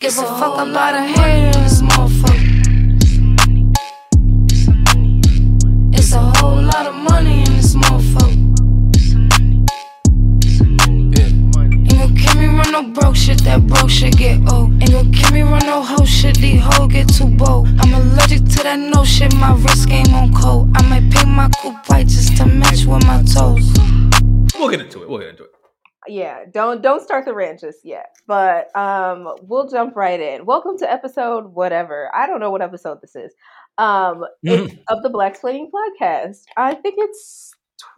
Give a fuck about a hater in this motherfucker. It's a whole lot of money in this motherfucker. Ain't gon' kill me run no broke shit, that broke shit get old. Ain't gon' kill me run no hoe shit, these hoes get too bold. I'm allergic to that no shit, my wrist game on cold. I might paint my coupe white just to match with my toes. We'll get into it. We'll get into it. Yeah don't don't start the rant just yet but um we'll jump right in. Welcome to episode whatever. I don't know what episode this is. Um it's of the black explaining podcast. I think it's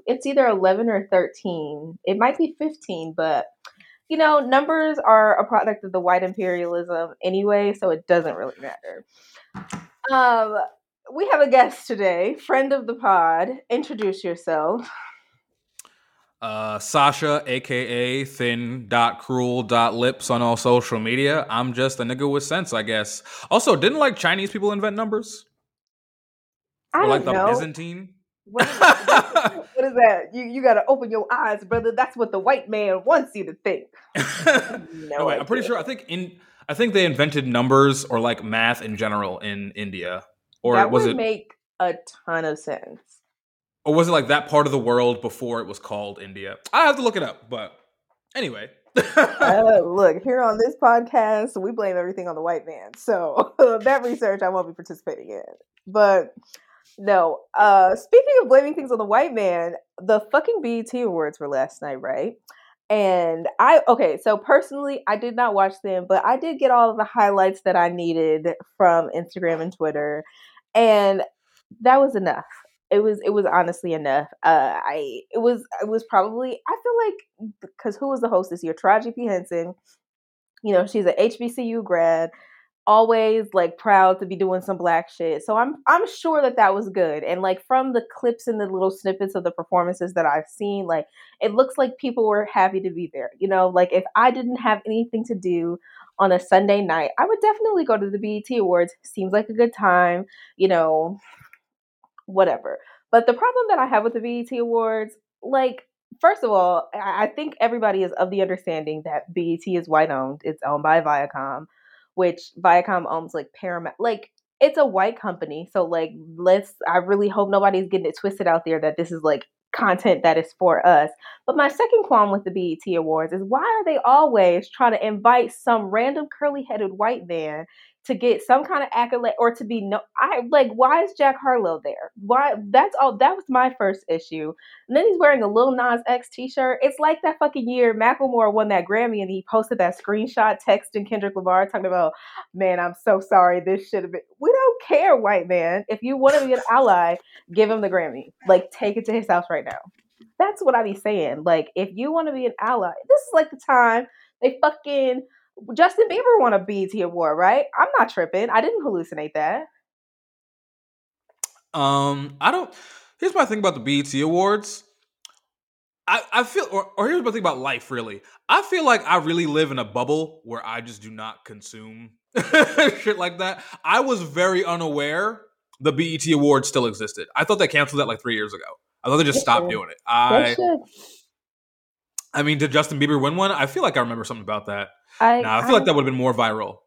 it's either 11 or 13 it might be 15 but you know numbers are a product of the white imperialism anyway so it doesn't really matter. Um we have a guest today friend of the pod. Introduce yourself Uh, Sasha, aka Thin Dot Cruel Dot Lips on all social media. I'm just a nigga with sense, I guess. Also, didn't like Chinese people invent numbers? i or don't like the know Byzantine? What is, what is that? You you gotta open your eyes, brother. That's what the white man wants you to think. no, No I'm pretty sure. I think in I think they invented numbers or like math in general in India, or that was would it make a ton of sense. Or was it like that part of the world before it was called India? I have to look it up, but anyway. Uh, look, here on this podcast, we blame everything on the white man. So that research I won't be participating in. But no, uh speaking of blaming things on the white man, the fucking BET awards were last night, right? And I okay, so personally, I did not watch them, but I did get all of the highlights that I needed from Instagram and Twitter, and that was enough. It was it was honestly enough. Uh, I it was it was probably I feel like because who was the host this year? Taraji P Henson. You know, she's a HBCU grad, always like proud to be doing some black shit. So I'm I'm sure that that was good. And like from the clips and the little snippets of the performances that I've seen, like it looks like people were happy to be there. You know, like if I didn't have anything to do on a Sunday night, I would definitely go to the BET Awards. Seems like a good time, you know, whatever. But the problem that I have with the BET Awards, like, first of all, I think everybody is of the understanding that BET is white owned. It's owned by Viacom, which Viacom owns like Paramount. Like, it's a white company. So, like, let's, I really hope nobody's getting it twisted out there that this is like content that is for us. But my second qualm with the BET Awards is why are they always trying to invite some random curly headed white man to get some kind of accolade or to be no I like why is Jack Harlow there? Why that's all that was my first issue. And then he's wearing a Lil Nas X t-shirt. It's like that fucking year Macklemore won that Grammy and he posted that screenshot texting Kendrick Lamar talking about, man, I'm so sorry. This should have been we don't care, white man. If you want to be an ally, give him the Grammy. Like take it to his house right now. That's what I be saying. Like, if you want to be an ally, this is like the time they fucking Justin Bieber won a BET award, right? I'm not tripping. I didn't hallucinate that. Um, I don't. Here's my thing about the BET Awards. I, I feel, or, or here's my thing about life. Really, I feel like I really live in a bubble where I just do not consume shit like that. I was very unaware the BET Awards still existed. I thought they canceled that like three years ago. I thought they just stopped doing it. I. I mean, did Justin Bieber win one? I feel like I remember something about that. I, Nah, I feel like that would have been more viral.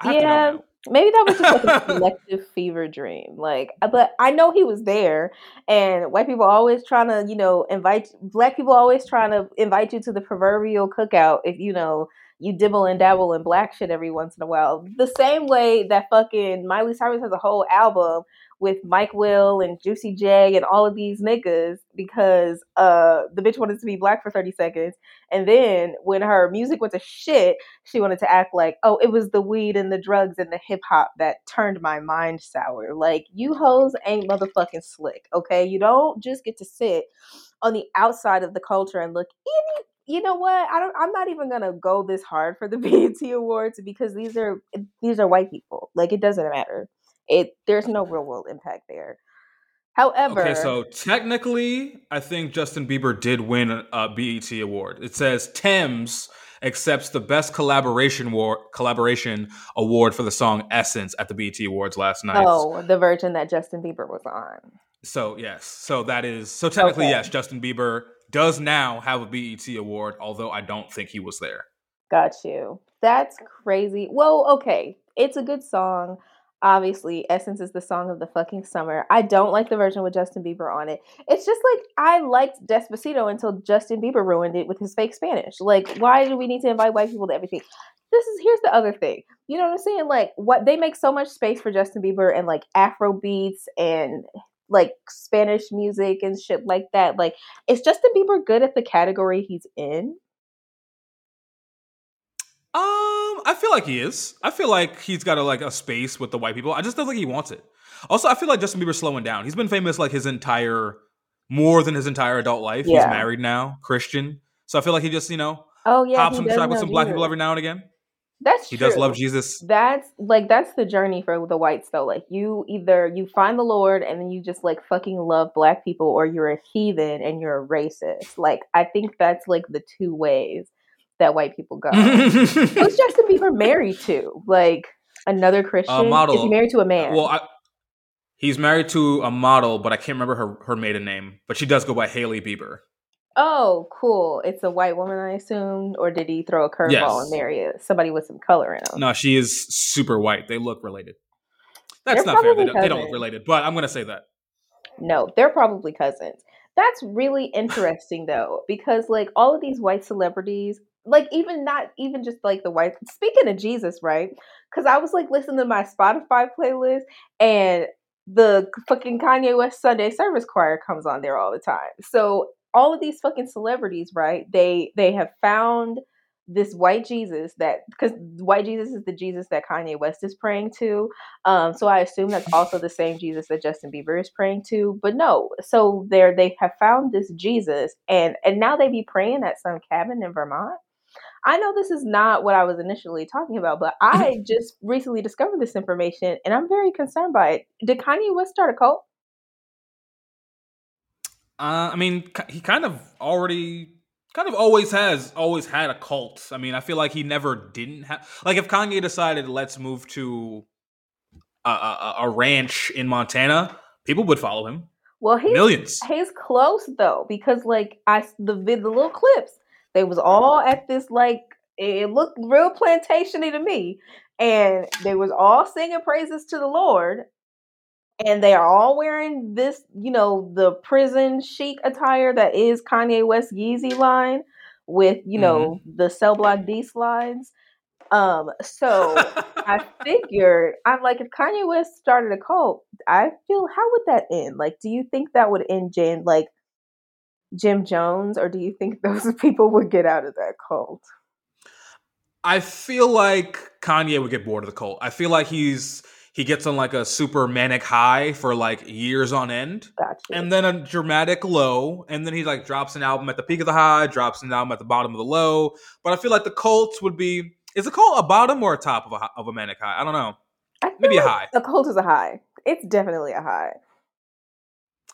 I have to know yeah, maybe that was just like a collective fever dream. Like, uh, but I know he was there, and white people always trying to, you know, invite black people always trying to invite you to the proverbial cookout if you know you dibble and dabble in black shit every once in a while. The same way that fucking Miley Cyrus has a whole album with Mike Will and Juicy J and all of these niggas because uh the bitch wanted to be black for 30 seconds. And then when her music went to shit she wanted to act like oh it was the weed and the drugs and the hip hop that turned my mind sour. Like you hoes ain't motherfucking slick okay? You don't just get to sit on the outside of the culture and look any you know what? I don't i'm not even gonna go this hard for the BET awards because these are these are white people. Like it doesn't matter it there's no real world impact there however Okay, so technically, I think Justin Bieber did win a BET award. It says Tems accepts the best collaboration war- collaboration award for the song Essence at the BET Awards last night. oh the version that justin bieber was on So yes, so that is so technically Okay. yes, Justin Bieber does now have a BET award, although I don't think he was there. Got you. That's crazy. Well, okay, it's a good song. Obviously, Essence is the song of the fucking summer. I don't like the version with Justin Bieber on it. It's just like I liked Despacito until Justin Bieber ruined it with his fake Spanish. Like, why do we need to invite white people to everything? This is here's the other thing. You know what I'm saying? Like, what they make so much space for Justin Bieber and like Afro beats and like Spanish music and shit like that. Like, is Justin Bieber good at the category he's in? Um, I feel like he is. I feel like he's got a like a space with the white people. I just don't think he wants it. Also, I feel like Justin Bieber's slowing down. He's been famous like his entire, more than his entire adult life. Yeah. He's married now, Christian. So I feel like he just you know Oh yeah, hops he on the track with some black people every now and again. That's He true. does love Jesus. That's like that's the journey for the whites though. Like you either you find the Lord and then you just like fucking love black people or you're a heathen and you're a racist. Like I think that's like the two ways that white people go. Who's Justin Bieber married to? Like another Christian? model. Is he married to a man? well, I, he's married to a model, but I can't remember her her maiden name. But she does go by Hailey Bieber. oh, cool. It's a white woman, I assume, or did he throw a curveball Yes. and marry somebody with some color in him? No, she is super white. They look related. That's They're not fair. They don't, they don't look related, but I'm gonna say that. No, they're probably cousins. That's really interesting though, because like all of these white celebrities, like even not even just like the white speaking of Jesus, right? Because I was like listening to my Spotify playlist and the fucking Kanye West Sunday service choir comes on there all the time. So all of these fucking celebrities, right? They they have found this white Jesus that because white Jesus is the Jesus that Kanye West is praying to. Um, so I assume that's also the same Jesus that Justin Bieber is praying to. But no, so there they have found this Jesus and and now they be praying at some cabin in Vermont. I know this is not what I was initially talking about, but I just recently discovered this information and I'm very concerned by it. Did Kanye West start a cult? Uh, I mean, he kind of already, kind of always has, always had a cult. I mean, I feel like he never didn't have. Like, if Kanye decided, let's move to a, a, a ranch in Montana, people would follow him. Well, he's Millions. He's close though, because like I the vid the little clips, they was all at this like it looked real plantationy to me, and they was all singing praises to the Lord, and they are all wearing this, you know, the prison chic attire that is Kanye West Yeezy line with you know the cell block D slides. Um, so I figured, I'm like, if Kanye West started a cult, I feel, how would that end? Like, do you think that would end Jim, like Jim Jones, or do you think those people would get out of that cult? I feel like Kanye would get bored of the cult. I feel like he's he gets on like a super manic high for like years on end. Gotcha. and then a dramatic low, and then he like drops an album at the peak of the high, drops an album at the bottom of the low. But I feel like the cult would be is the cult a bottom or a top of a of a manic high? I don't know. Maybe a high. A cult is a high. It's definitely a high.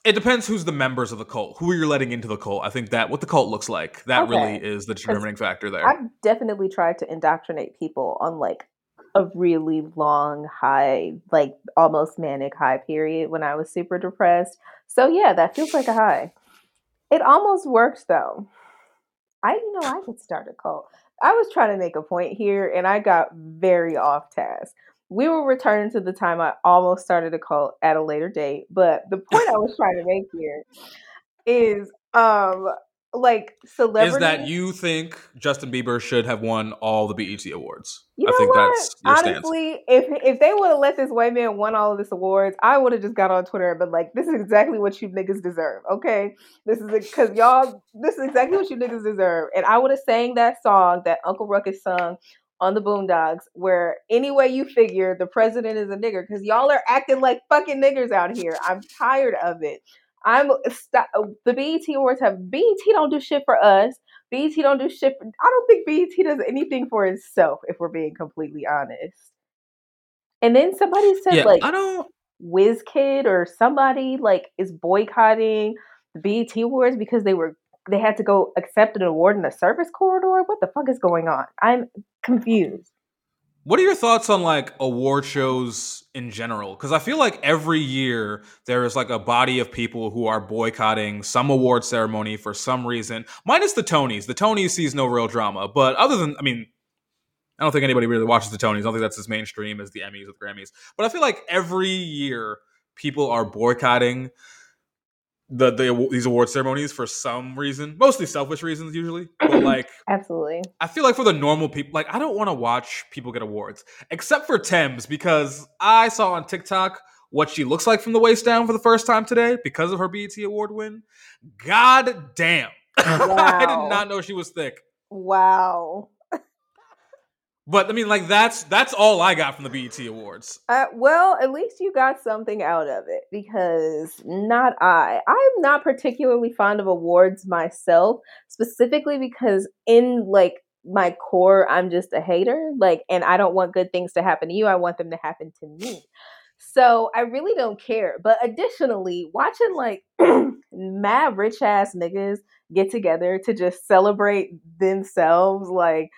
It depends who's the members of the cult, who are you're letting into the cult. I think that what the cult looks like that Okay. really is the determining factor there. I've definitely tried to indoctrinate people on like a really long high, like almost manic high period when I was super depressed. So yeah, that feels like a high. It almost works though. I you know I could start a cult. I was trying to make a point here and I got very off task. We will return to the time I almost started a cult at a later date, but the point I was trying to make here is um like celebrities is that you think Justin Bieber should have won all the BET awards? You I think what? that's your stance. Honestly, if if they would have let this white man win all of this awards, I would have just got on Twitter and been like, "This is exactly what you niggas deserve." Okay, this is because y'all. This is exactly what you niggas deserve, and I would have sang that song that Uncle Ruckus sung on the Boondocks, where any way you figure the president is a nigger, because y'all are acting like fucking niggers out here. I'm tired of it. I'm the BET awards have BET don't do shit for us. BET don't do shit. For, I don't think BET does anything for itself, if we're being completely honest. And then somebody said Yeah, like I don't. Whiz Kid or somebody like is boycotting the BET awards because they were they had to go accept an award in the service corridor. What the fuck is going on? I'm confused. What are your thoughts on like award shows in general? Because I feel like every year there is like a body of people who are boycotting some award ceremony for some reason. Minus the Tonys. The Tonys sees no real drama, but other than I mean, I don't think anybody really watches the Tonys. I don't think that's as mainstream as the Emmys or the Grammys. But I feel like every year people are boycotting the, the these award ceremonies for some reason, mostly selfish reasons usually. But like, Absolutely. I feel like for the normal people, like I don't want to watch people get awards, except for Tems because I saw on TikTok what she looks like from the waist down for the first time today because of her BET award win. God damn, I did not know she was thick. Wow. But I mean, like that's that's all I got from the BET awards. Uh, well, at least you got something out of it because not I. I'm not particularly fond of awards myself, specifically because in like my core, I'm just a hater. Like, and I don't want good things to happen to you. I want them to happen to me. So I really don't care. But additionally, watching like mad rich ass niggas get together to just celebrate themselves, like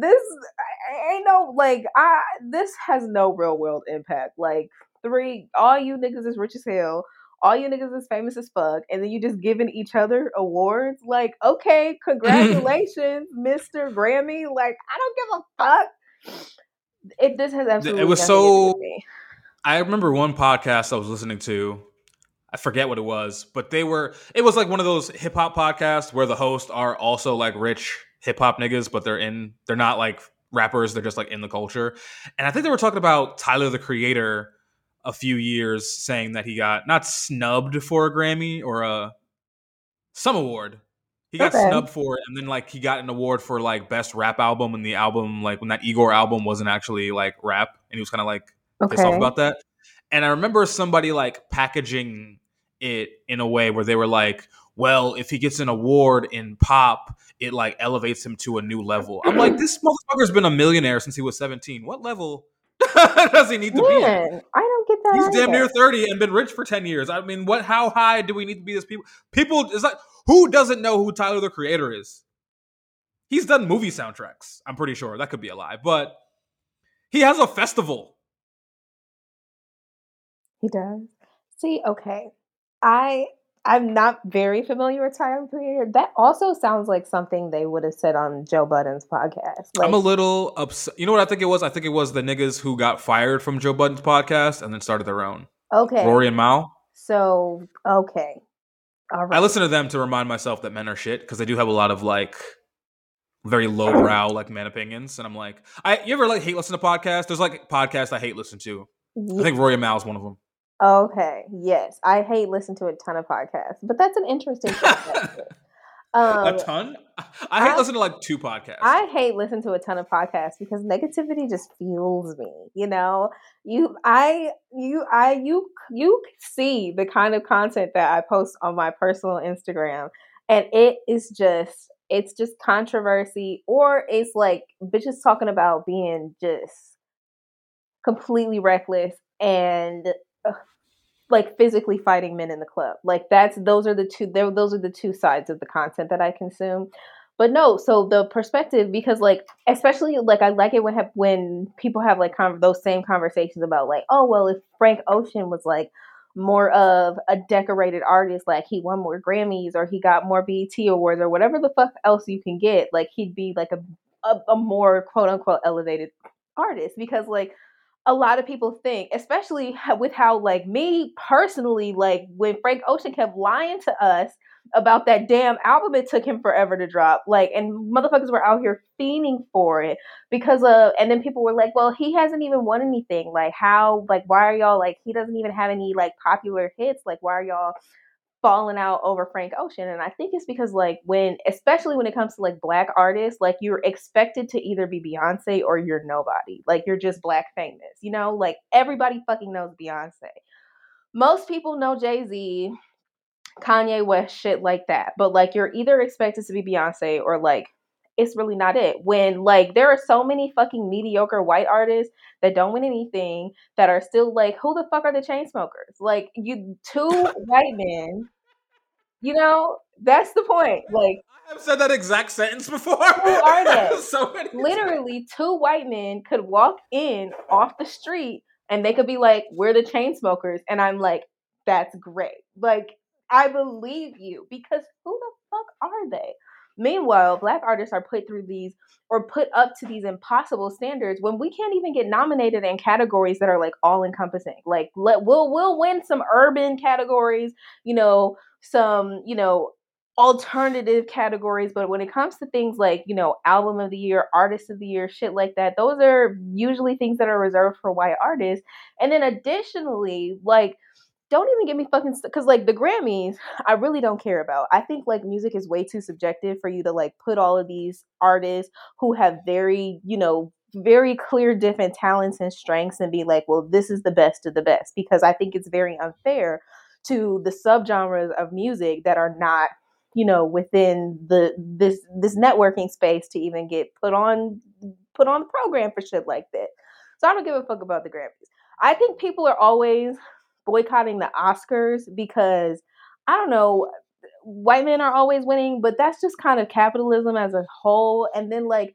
this ain't no like I this has no real world impact. Like three, all you niggas is rich as hell. All you niggas is famous as fuck, and then you just giving each other awards. Like, okay, congratulations, Mister Grammy. Like, I don't give a fuck. It this has absolutely it was nothing to do with so- I remember one podcast I was listening to. I forget what it was, but they were. It was like one of those hip hop podcasts where the hosts are also like rich hip hop niggas, but they're in. They're not like rappers. They're just like in the culture. And I think they were talking about Tyler the Creator a few years, saying that he got not snubbed for a Grammy or a some award. He got Okay. snubbed for it, and then like he got an award for like best rap album, and the album like when that Igor album wasn't actually like rap, and he was kind of like pissed off about that. And I remember somebody like packaging it in a way where they were like, well, if he gets an award in pop, it like elevates him to a new level. I'm like, this motherfucker's been a millionaire since he was 17. What level does he need to be at? I don't get that. He's damn near 30 and been rich for 10 years. I mean, what how high do we need to be This people? People is like who doesn't know who Tyler the Creator is? He's done movie soundtracks. I'm pretty sure. That could be a lie. But he has a festival. He does. See, okay. I I'm not very familiar with Tyler Creator. That also sounds like something they would have said on Joe Budden's podcast. Like, I'm a little upset. You know what I think it was? I think it was the niggas who got fired from Joe Budden's podcast and then started their own. okay. Rory and Mal. So okay. All right. I listen to them to remind myself that men are shit because they do have a lot of like very lowbrow like men opinions, and I'm like, I you ever like hate listen to podcasts? There's like podcasts I hate listen to. I think Rory and Mal is one of them. Okay. Yes, I hate listening to a ton of podcasts, but that's an interesting um, a ton. I hate I- listening to like two podcasts. I hate listening to a ton of podcasts because negativity just fuels me. You know, you, I, you, I, you, you see the kind of content that I post on my personal Instagram, and it is just, it's just controversy, or it's like bitches talking about being just completely reckless and. Like physically fighting men in the club. Like that's those are the two those are the two sides of the content that i consume. But no so the perspective because like especially like i like it when have when people have like con- those same conversations about like oh well if frank ocean was like more of a decorated artist like he won more grammys or he got more bet awards or whatever the fuck else you can get like he'd be like a, a, a more quote unquote elevated artist because like a lot of people think, especially with how like me personally, like when Frank Ocean kept lying to us about that damn album it took him forever to drop, like and motherfuckers were out here fiending for it because of and then people were like, Well, he hasn't even won anything. Like how like why are y'all like he doesn't even have any like popular hits? Like why are y'all falling out over Frank Ocean. And I think it's because like when especially when it comes to like black artists, like you're expected to either be Beyonce or you're nobody. Like you're just black famous. You know, like everybody fucking knows Beyonce. Most people know Jay-Z, Kanye West, shit like that. But like you're either expected to be Beyonce or like it's really not it. When like there are so many fucking mediocre white artists that don't win anything that are still like, who the fuck are the Chainsmokers? Like you two white men, you know, that's the point. Like I have said that exact sentence before. Who are they? so many times. literally two white men could walk in off the street and they could be like, We're the Chainsmokers. And I'm like, that's great. Like, I believe you because who the fuck are they? Meanwhile, black artists are put through these or put up to these impossible standards when we can't even get nominated in categories that are like all encompassing. Like let we'll we'll win some urban categories, you know, some, you know, alternative categories, but when it comes to things like, you know, album of the year, artist of the year, shit like that, those are usually things that are reserved for white artists. And then additionally, like don't even get me fucking because like the grammys i really don't care about. I think like music is way too subjective for you to like put all of these artists who have very you know very clear different talents and strengths and be like well this is the best of the best because i think it's very unfair to the subgenres of music that are not you know within the this this networking space to even get put on put on the program for shit like that. So i don't give a fuck about the grammys. I think people are always boycotting the Oscars because I don't know, white men are always winning, but that's just kind of capitalism as a whole. And then like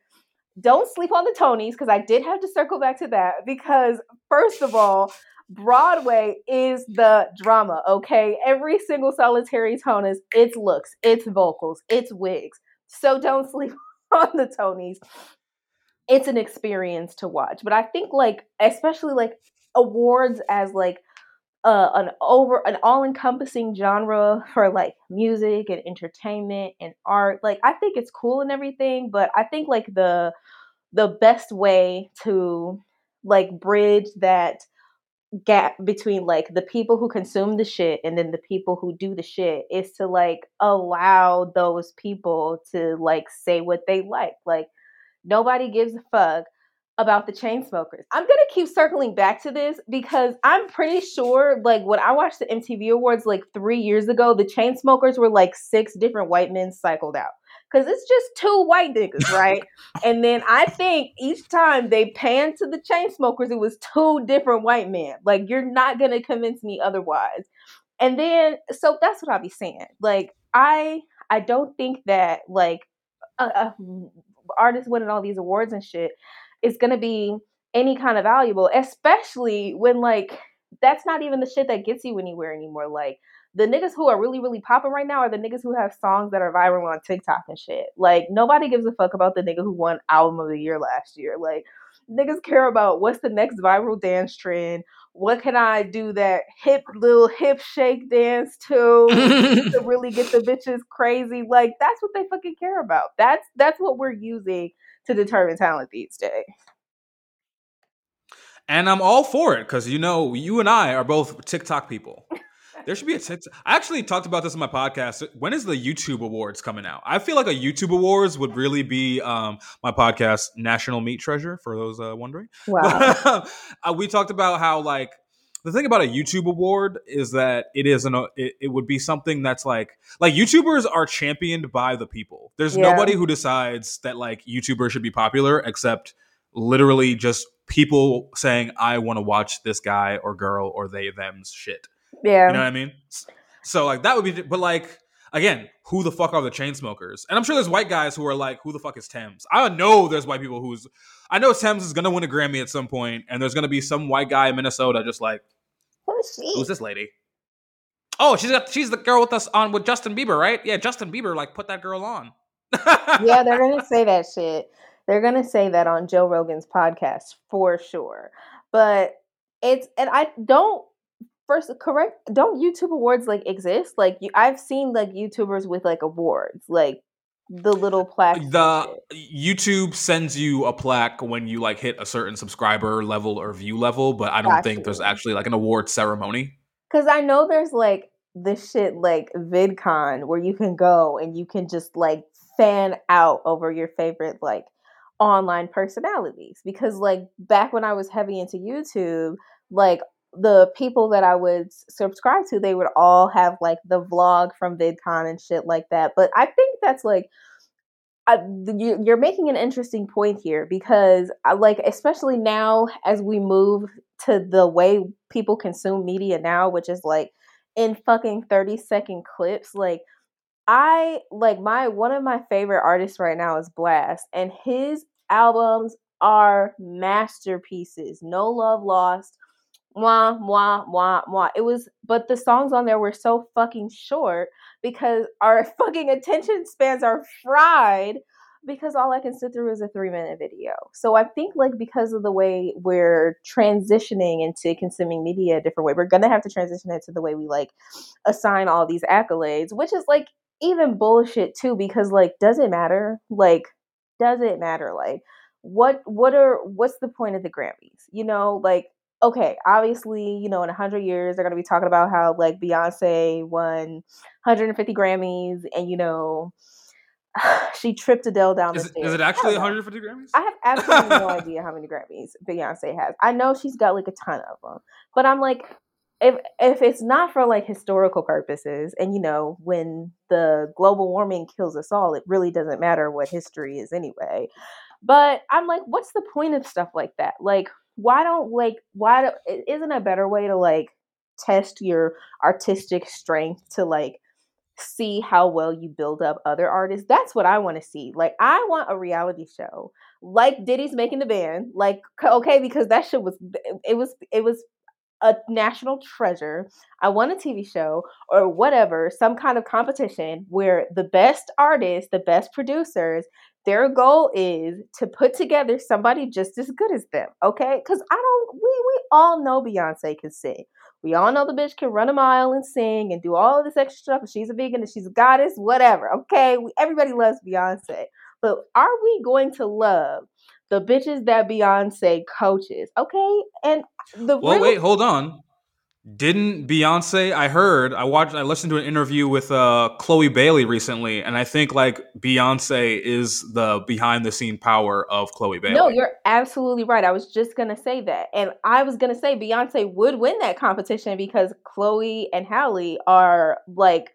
don't sleep on the Tonys because I did have to circle back to that because first of all, Broadway is the drama, okay? Every single solitary tone is its looks, its vocals, its wigs. So don't sleep on the Tonys. It's an experience to watch. But I think like especially like awards as like uh, an over an all-encompassing genre for like music and entertainment and art. Like i think it's cool and everything but i think like the the best way to like bridge that gap between like the people who consume the shit and then the people who do the shit is to like allow those people to like say what they like. Like nobody gives a fuck about the Chainsmokers. I'm gonna keep circling back to this because I'm pretty sure, like when I watched the MTV Awards like three years ago, the Chainsmokers were like six different white men cycled out. Cause it's just two white niggas, right? and then I think each time they panned to the Chainsmokers, it was two different white men. Like you're not gonna convince me otherwise. And then so that's what I'll be saying. Like I I don't think that like uh, uh, artists winning all these awards and shit is going to be any kind of valuable, especially when like that's not even the shit that gets you anywhere anymore. Like the niggas who are really, really popping right now are the niggas who have songs that are viral on TikTok and shit. Like nobody gives a fuck about the nigga who won album of the year last year. Like niggas care about what's the next viral dance trend. What can I do that hip little hip shake dance to to really get the bitches crazy? Like that's what they fucking care about. That's that's what we're using to determine talent these days. And I'm all for it because you know you and I are both TikTok people. There should be a TikTok. I actually talked about this in my podcast. When is the YouTube Awards coming out? I feel like a YouTube Awards would really be um, my podcast National Meat Treasure for those uh, wondering. Wow. uh, we talked about how like the thing about a YouTube award is that it is an it, it would be something that's like like YouTubers are championed by the people. There's yeah. nobody who decides that like YouTubers should be popular except literally just people saying I want to watch this guy or girl or they them's shit. Yeah. You know what I mean? So like that would be but like again, who the fuck are the Chainsmokers? And I'm sure there's white guys who are like, who the fuck is Tems? I know there's white people who's I know Tems is gonna win a Grammy at some point, and there's gonna be some white guy in Minnesota just like, Who's she? Who's this lady? Oh, she's got she's the girl with us on with Justin Bieber, right? Yeah, Justin Bieber like put that girl on. yeah, they're gonna say that shit. They're gonna say that on Joe Rogan's podcast for sure. But it's and I don't first correct don't YouTube awards like exist? Like you, I've seen like YouTubers with like awards, like the little plaque. The YouTube sends you a plaque when you like hit a certain subscriber level or view level, but I don't think there's actually like an award ceremony. Because I know there's like the shit like VidCon where you can go and you can just like fan out over your favorite like online personalities. Because like back when I was heavy into YouTube, like the people that I would subscribe to, they would all have like the vlog from VidCon and shit like that. But I think that's like I, you're making an interesting point here because I like especially now as we move to the way people consume media now which is like in fucking 30 second clips like I like my one of my favorite artists right now is Blxst and his albums are masterpieces no love lost Mwah, mwah, mwah, mwah. It was, but the songs on there were so fucking short because our fucking attention spans are fried because all I can sit through is a three minute video. So I think like because of the way we're transitioning into consuming media a different way, we're gonna have to transition it to the way we like assign all these accolades, which is like even bullshit too, because like does it matter? Like, does it matter? Like what what are what's the point of the Grammys? You know, like okay, obviously, you know, in 100 years, they're going to be talking about how, like, Beyonce won 150 Grammys and, you know, she tripped Adele down is the it, stairs. is it actually 150 Grammys? I have absolutely no idea how many Grammys Beyonce has. I know she's got like a ton of them, but I'm like, if if it's not for like historical purposes, and you know, when the global warming kills us all, it really doesn't matter what history is anyway. But I'm like, what's the point of stuff like that? Like, why don't like why do, isn't a better way to like test your artistic strength to like see how well you build up other artists. That's what I want to see. Like I want a reality show like Diddy's making the band. Like okay because that shit was it was it was a national treasure. I want a TV show or whatever, some kind of competition where the best artists, the best producers, their goal is to put together somebody just as good as them. Okay? Cuz I don't we we all know Beyonce can sing. We all know the bitch can run a mile and sing and do all this extra stuff. She's a vegan and she's a goddess, whatever. Okay, we, everybody loves Beyonce, but are we going to love the bitches that Beyonce coaches? Okay, and the well, real- wait, hold on. Didn't Beyonce? I heard. I watched. I listened to an interview with uh, Chloe Bailey recently, and I think like Beyonce is the behind the scene power of Chloe Bailey. No, you're absolutely right. I was just gonna say that, and I was gonna say Beyonce would win that competition because Chloe and Halle are like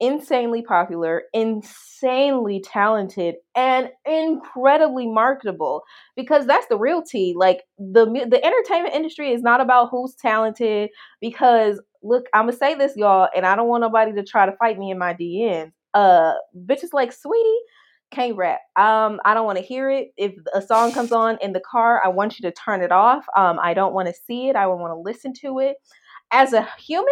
insanely popular, insanely talented, and incredibly marketable. Because that's the real tea. Like the the entertainment industry is not about who's talented. Because look, I'm gonna say this, y'all, and I don't want nobody to try to fight me in my DMs. Uh, bitches like Saweetie can't rap. Um, I don't want to hear it. If a song comes on in the car, I want you to turn it off. Um, I don't want to see it. I don't want to listen to it. As a human,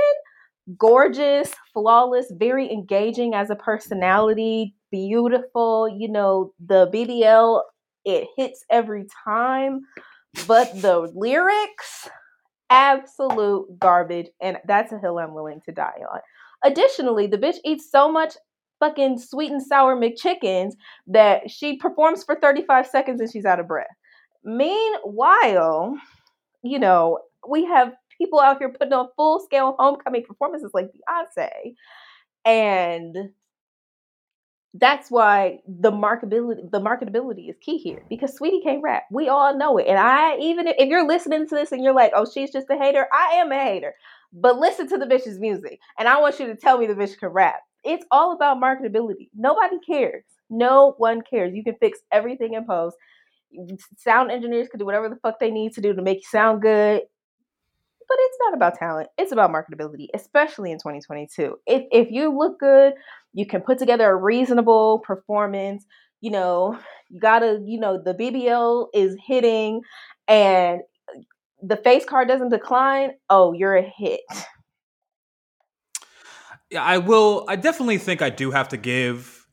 gorgeous, flawless, very engaging as a personality, beautiful. You know, the BBL, it hits every time, but the lyrics, absolute garbage. And that's a hill I'm willing to die on. Additionally, the bitch eats so much fucking sweet and sour McChickens that she performs for 35 seconds and she's out of breath. Meanwhile, you know, we have people out here putting on full scale homecoming performances like Beyonce. And that's why the marketability the marketability is key here because Saweetie can't rap. We all know it. And I even if you're listening to this and you're like, oh, she's just a hater, I am a hater. But listen to the bitch's music. And I want you to tell me the bitch can rap. It's all about marketability. Nobody cares. No one cares. You can fix everything in post. Sound engineers can do whatever the fuck they need to do to make you sound good but it's not about talent. It's about marketability, especially in 2022. If if you look good, you can put together a reasonable performance. You know, you gotta, you know, the BBL is hitting and the face card doesn't decline. Oh, you're a hit. Yeah, I will. I definitely think I do have to give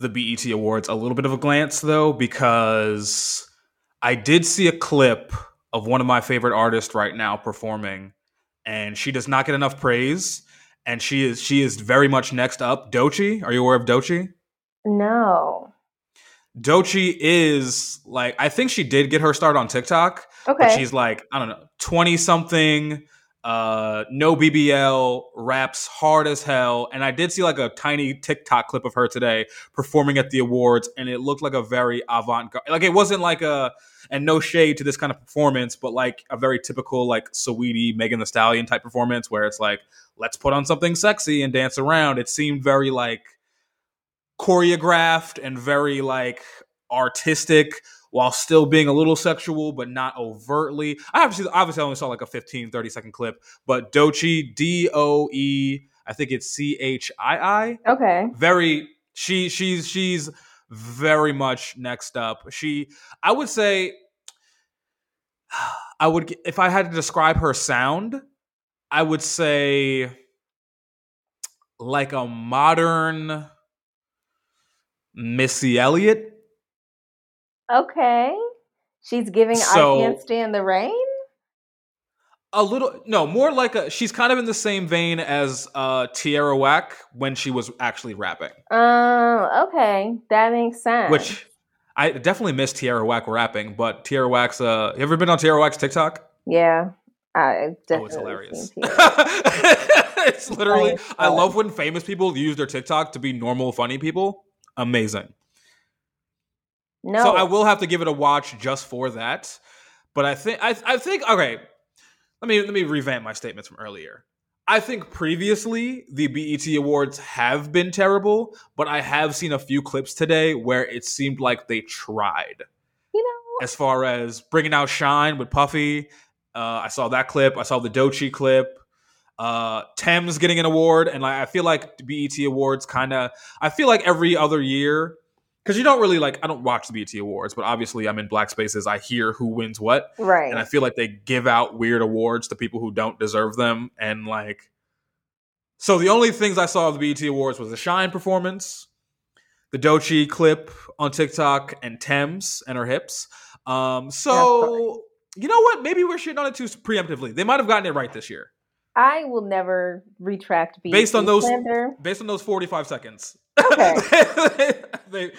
the BET Awards a little bit of a glance, though, because I did see a clip of one of my favorite artists right now performing, and she does not get enough praise. And she is she is very much next up. Doechii, are you aware of Doechii? No. Doechii is like I think she did get her start on TikTok, Okay. she's like I don't know twenty something, uh, no BBL, raps hard as hell. And I did see like a tiny TikTok clip of her today performing at the awards, and it looked like a very avant garde. Like it wasn't like a and no shade to this kind of performance, but like a very typical like Saweetie Megan the Stallion type performance where it's like let's put on something sexy and dance around. It seemed very like choreographed and very like artistic while still being a little sexual but not overtly i obviously obviously I only saw like a 15 30 second clip but Doechii d-o-e i think it's c-h-i-i Okay. very she she's she's very much next up she i would say I would if I had to describe her sound, I would say like a modern Missy Elliott. Okay. She's giving So- I Can't Stand the Rain? A little no, more like a she's kind of in the same vein as uh Tierra Whack when she was actually rapping. Oh, okay. That makes sense. Which I definitely miss Tierra Whack rapping, but Tierra Whack's uh you ever been on Tierra Whack's TikTok? Yeah. I definitely Oh, it's hilarious. it's literally I love when famous people use their TikTok to be normal funny people. Amazing. No. So I will have to give it a watch just for that. But I think I I think okay. Let me let me revamp my statements from earlier. I think previously the BET Awards have been terrible, but I have seen a few clips today where it seemed like they tried. you know, As far as bringing out Shine with Puffy, uh, I saw that clip. I saw the Doechii clip. Uh, Tems getting an award, and like I feel like BET Awards kind of. I feel like every other year, because you don't really like. I don't watch the BET Awards, but obviously I'm in black spaces. I hear who wins what, right. and I feel like they give out weird awards to people who don't deserve them, and like. So the only things I saw of the BET Awards was the Shine performance, the Doechii clip on TikTok, and Tems and her hips. Um, so you know what? Maybe we're shitting on it too preemptively. They might have gotten it right this year, I will never retract BET Based on those- slander. based on those forty-five seconds. Okay. they they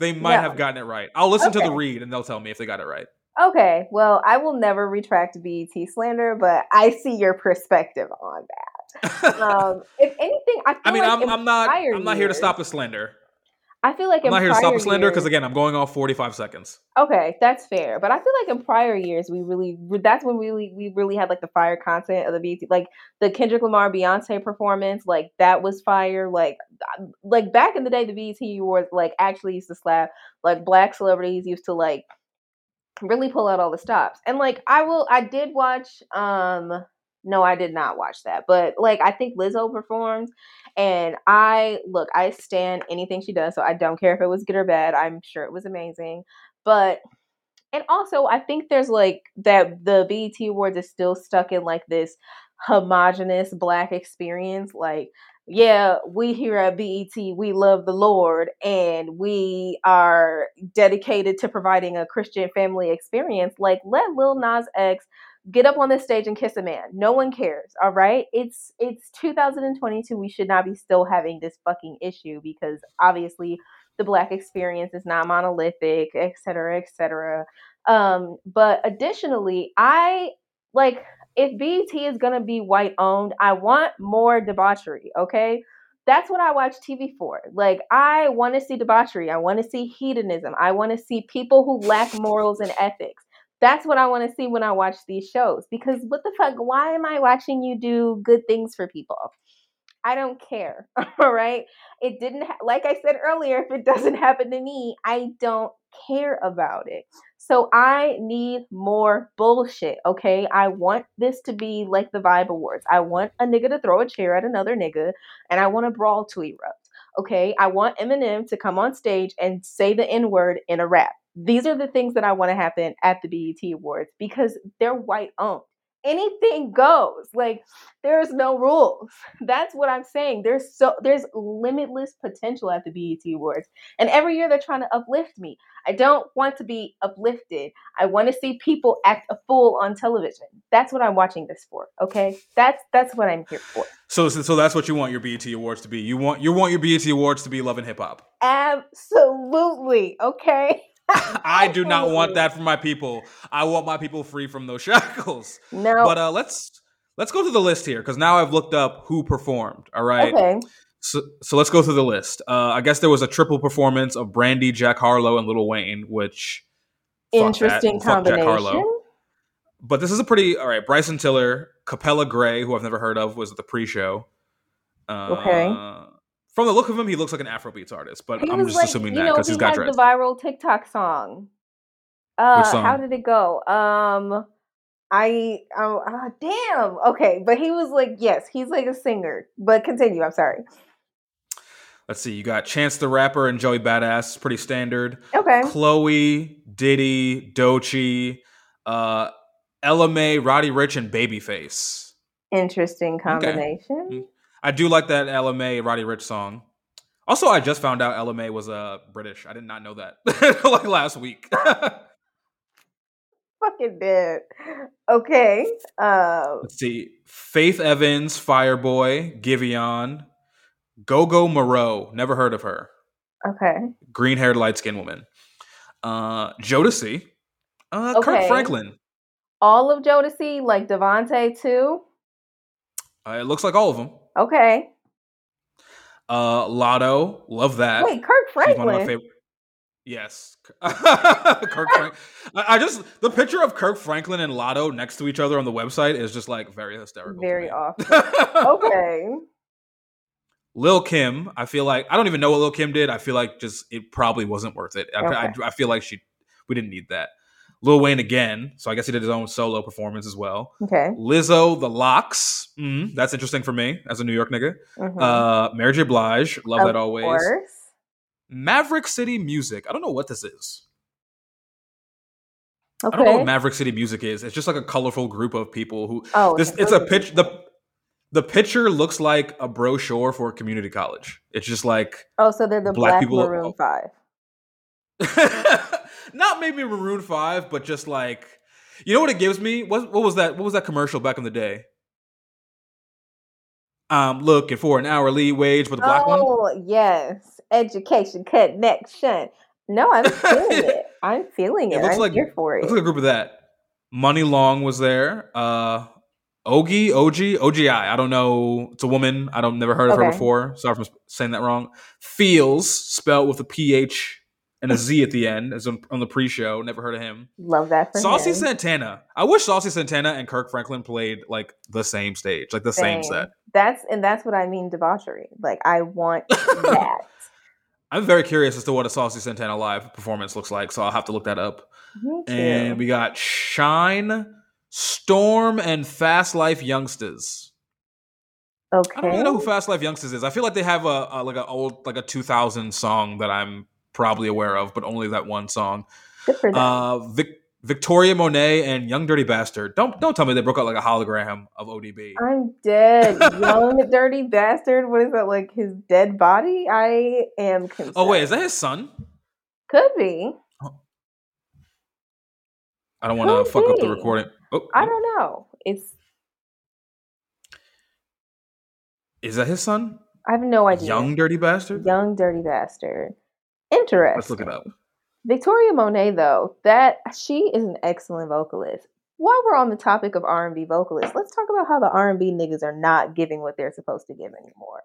might No. have gotten it right. I'll listen to the read and they'll tell me if they got it right. Okay, well, I will never retract BET slander, but I see your perspective on that. Um, if anything, I I mean, like I'm, I'm not I'm not here to stop the slander. I feel like I'm in not here to stop prior the slander because again, I'm going off 45 seconds. Okay, that's fair. But I feel like in prior years, we really that's when we really we really had like the fire content of the BET, like the Kendrick Lamar Beyonce performance, like that was fire. Like like back in the day, the BET Awards like actually used to slap. Like black celebrities used to like really pull out all the stops. And like I will, I did watch. um No, I did not watch that, but like I think Lizzo performed. And I look, I stand anything she does, so I don't care if it was good or bad. I'm sure it was amazing. But and also I think there's like that the BET Awards is still stuck in like this homogenous black experience. Like, yeah, we here at BET, we love the Lord and we are dedicated to providing a Christian family experience. Like, let Lil Nas X get up on this stage and kiss a man. No one cares. All right. It's it's 2022. We should not be still having this fucking issue because obviously the black experience is not monolithic, et cetera, et cetera. Um, but additionally, I like if BET is gonna be white owned, I want more debauchery, okay? That's what I watch TV for. Like, I want to see debauchery. I want to see hedonism. I want to see people who lack morals and ethics. That's what I want to see when I watch these shows. Because what the fuck? Why am I watching you do good things for people? I don't care. All right. It didn't, ha- like I said earlier, if it doesn't happen to me, I don't care about it. So I need more bullshit. Okay. I want this to be like the Vibe Awards. I want a nigga to throw a chair at another nigga and I want a brawl to erupt. Okay. I want Eminem to come on stage and say the N word in a rap. These are the things that I want to happen at the BET Awards because they're white owned. Anything goes. Like there's no rules. That's what I'm saying. There's so there's limitless potential at the BET Awards. And every year they're trying to uplift me. I don't want to be uplifted. I want to see people act a fool on television. That's what I'm watching this for. Okay? That's that's what I'm here for. So, so that's what you want your BET Awards to be. You want you want your BET Awards to be Love and Hip Hop. Absolutely. Okay? I do not want that for my people. I want my people free from those shackles. No. But uh, let's let's go through the list here because now I've looked up who performed. All right. okay. So, so let's go through the list. Uh, I guess there was a triple performance of Brandy, Jack Harlow, and Lil Wayne, which that. Interesting Harlow. combination. But this is a pretty all right. Bryson Tiller, Capella Grey, who I've never heard of, was at the pre-show. Uh, Okay. From the look of him, he looks like an Afrobeats artist, but He I'm just like, assuming that because he he's got dreads. the viral TikTok song. Uh, song? How did it go? Um, I oh ah, damn. Okay, but he was like, yes, he's like a singer. But continue. I'm sorry. Let's see. You got Chance the Rapper and Joey Badass, pretty standard. Okay. Chloe, Diddy, Doechii, uh, Ella Mai, Roddy Ricch, and Babyface. Interesting combination. Mm. I do like that Ella Mai Roddy Ricch song. Also, I just found out Ella Mai was uh, British. I did not know that like last week. Fucking dead. Okay. Uh, Let's see. Faith Evans, Fireboy, Giveon, Gogo Morrow. Never heard of her. okay. Green haired, light skinned woman. Uh, Jodeci. Uh, Kirk Franklin. All of Jodeci, like DeVante too. Uh, it looks like all of them. Okay. Uh, Latto. Love that. Wait, Kirk She's one of my Franklin. favorite. Yes, Kirk Frank. I, just the picture of Kirk Franklin and Latto next to each other on the website is just like very hysterical. Very off. Okay. Lil Kim. I feel like I don't even know what Lil Kim did. I feel like just it probably wasn't worth it. I, I, I feel like she we didn't need that. Lil Wayne again. So I guess he did his own solo performance as well. Okay. Lizzo, The Lox. Mm, that's interesting for me as a New York nigga. Mhm. Uh, Mary J. Blige. Love Of that always. course. Maverick City Music. I don't know what this is. Okay. I don't know what Maverick City Music is. It's just like a colorful group of people who. oh, This it's a pitch. The the picture looks like a brochure for a community college. It's just like Oh, so they're the black Black, people- Maroon Five. not maybe Maroon Five, but just like you know what it gives me. What what was that? What was that commercial back in the day? I'm looking for an hourly wage, but the black one. oh, yes. Education connection. No, I'm feeling it. I'm feeling it. It looks I'm like- here for it. Looks like a group of that. Muni Long was there. Uh Ogie, OG, OGI. I don't know. It's a woman. I don't never heard of her before. Sorry for saying that wrong. Feels spelled with a PH and a Z at the end, as on, on the pre-show. Never heard of him. Love that for Saucy him. Santana. I wish Saucy Santana and Kirk Franklin played like the same stage, like the same Same. set. That's and that's what I mean debauchery. Like I want that. I'm very curious as to what a Saucy Santana live performance looks like, so I'll have to look that up. And we got Shine, Storm, and Fast Life Yungstaz. okay. I don't really know who Fast Life Yungstaz is. I feel like they have a, a like an old like a 2000 song that I'm probably aware of, but only that one song. Good for them. Uh, Vic- Victoria Monet and Young Dirty Bastard. Don't don't tell me they broke out like a hologram of ODB. I'm dead. Young dirty bastard. What is that? Like his dead body? I am concerned. Oh wait, is that his son? Could be. I don't want to fuck up the recording. Oh, I don't know. It's. is that his son? I have no idea. Young Dirty Bastard. Young dirty bastard. Interesting. Let's look it up. Victoria Monet, though, that she is an excellent vocalist. While we're on the topic of R and B vocalists, let's talk about how the R and B niggas are not giving what they're supposed to give anymore.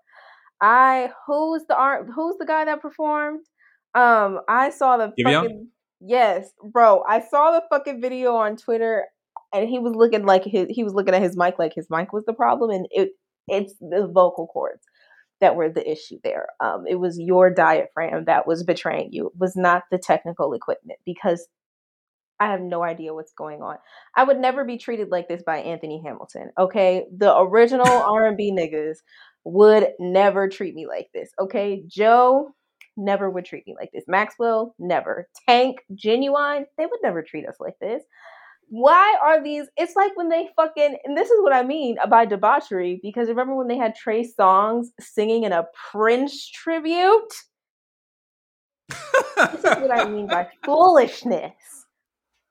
I who's the R who's the guy that performed? Um, I saw the Giveon? fucking yes, bro. I saw the fucking video on Twitter, and he was looking like his he was looking at his mic like his mic was the problem, and it it's the vocal cords that were the issue there. Um, it was your diaphragm that was betraying you. It was not the technical equipment because I have no idea what's going on. I would never be treated like this by Anthony Hamilton. Okay, the original R and B niggas would never treat me like this. Okay, Joe never would treat me like this. Maxwell never. Tank, Ginuwine, they would never treat us like this. Why are these? It's like when they fucking, and this is what I mean by debauchery, because remember when they had Trey Songz singing in a Prince tribute? This is what I mean by foolishness.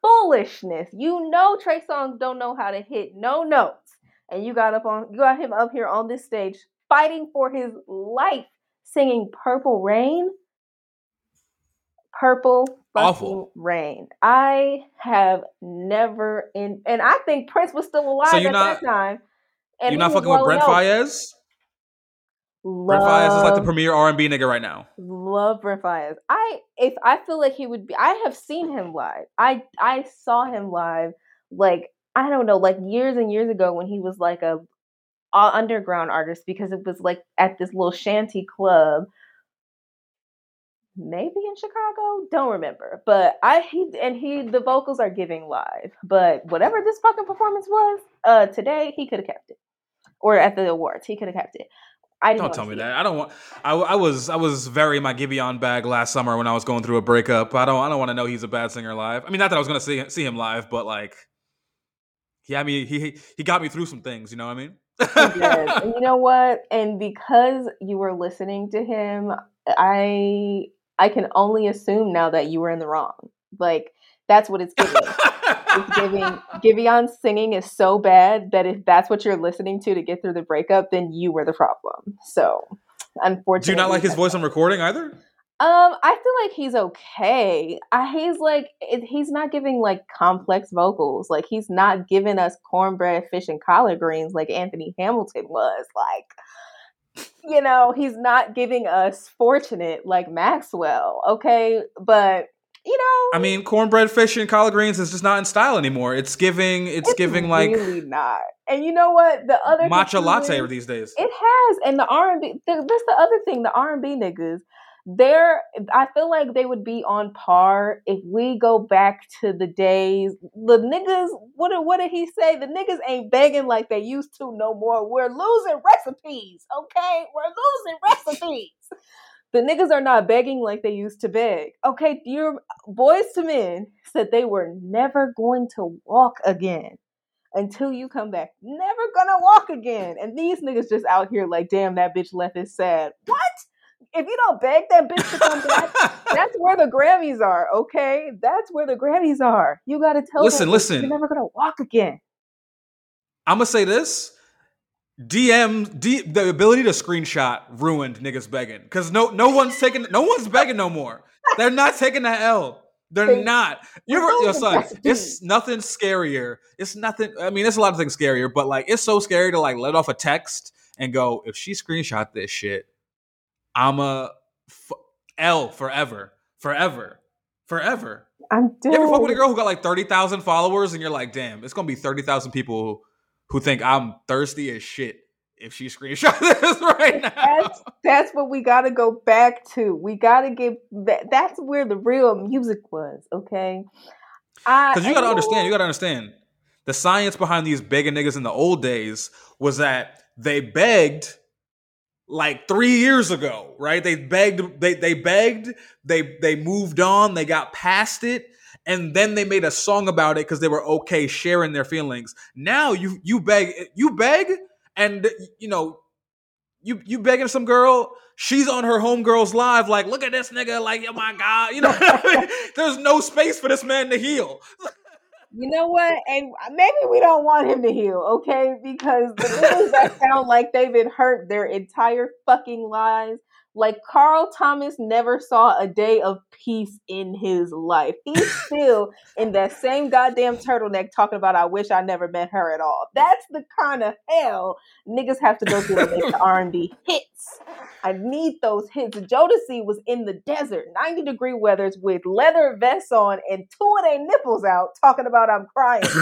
Foolishness. You know Trey Songz don't know how to hit no notes. And you got up on you got him up here on this stage fighting for his life singing Purple Rain. Purple Awful. rain. I have never in and I think Prince was still alive So at not- that time. And You're not fucking with Brent. Faiyaz. Brent Faiyaz is like the premier R and B nigga right now. Love Brent Faiyaz. I if I feel like he would be. I have seen him live. I I saw him live. Like I don't know, like years and years ago when he was like a, a underground artist because it was like at this little shanty club. Maybe in Chicago, don't remember. But I he and he the vocals are giving live. But whatever this fucking performance was, uh, today he could have kept it, or at the awards he could have kept it. I Don't tell me see it. that. I don't want. I, I was I was very my Giveon bag last summer when I was going through a breakup. I don't I don't want to know he's a bad singer live. I mean, not that I was going to see see him live, but like, he had me he he got me through some things. You know what I mean? and you know what? And because you were listening to him, I I can only assume now that you were in the wrong. Like that's what it's giving. it's giving singing is so bad that if that's what you're listening to to get through the breakup, then you were the problem. So unfortunately, do you not like his voice on recording either? Um, I feel like he's okay. I, he's like it, he's not giving like complex vocals. Like he's not giving us cornbread, fish, and collard greens like Anthony Hamilton was. Like, you know, he's not giving us fortunate like Maxwell. Okay, but you know, I mean, cornbread, fish, and collard greens is just not in style anymore. It's giving, it's, it's giving like really not. And you know what? The other matcha latte is, these days. It has, and the R and B. That's the other thing. The R and B niggas there I feel like they would be on par if we go back to the days the niggas what did, what did he say? The niggas ain't begging like they used to no more. We're losing recipes okay? We're losing recipes. The niggas are not begging like they used to beg. Okay your Boyz II Men said they were never going to walk again until you come back. Never gonna walk again. And these niggas just out here like damn that bitch left is sad. What if you don't beg that bitch to come back, that's where the Grammys are. Okay, that's where the Grammys are. You got to tell. Listen, listen. You're never gonna walk again. I'm gonna say this. DM D, the ability to screenshot ruined niggas begging because no no one's taking no one's begging no more. They're not taking the L. They're they, not. You're your son. It's nothing scarier. It's nothing. I mean, it's a lot of things scarier, but like it's so scary to like let off a text and go, if she screenshot this shit, I'm a f- L forever, forever, forever. I'm You ever fuck with a girl who got like thirty thousand followers, and you're like, damn, it's gonna be thirty thousand people who, who think I'm thirsty as shit if she screenshot this right now. That's, that's what we got to go back to. We got to get that. That's where the real music was. Okay, because you got to understand. You got to understand the science behind these begging niggas in the old days was that they begged like three years ago, right? They begged, they they begged, they they moved on, they got past it, and then they made a song about it because they were okay sharing their feelings. Now you you beg, you beg, and you know, you you begging some girl, she's on her homegirl's live, like, look at this nigga, like, oh my god, you know, there's no space for this man to heal. You know what? And maybe we don't want him to heal, okay? Because the niggas that sound like they've been hurt their entire fucking lives like Carl Thomas never saw a day of peace in his life. He's still in that same goddamn turtleneck talking about I wish I never met her at all. That's the kind of hell niggas have to go through to make the R&B hits. I need those hits. Jodeci was in the desert, 90 degree weathers with leather vests on and two of their nipples out talking about I'm crying. two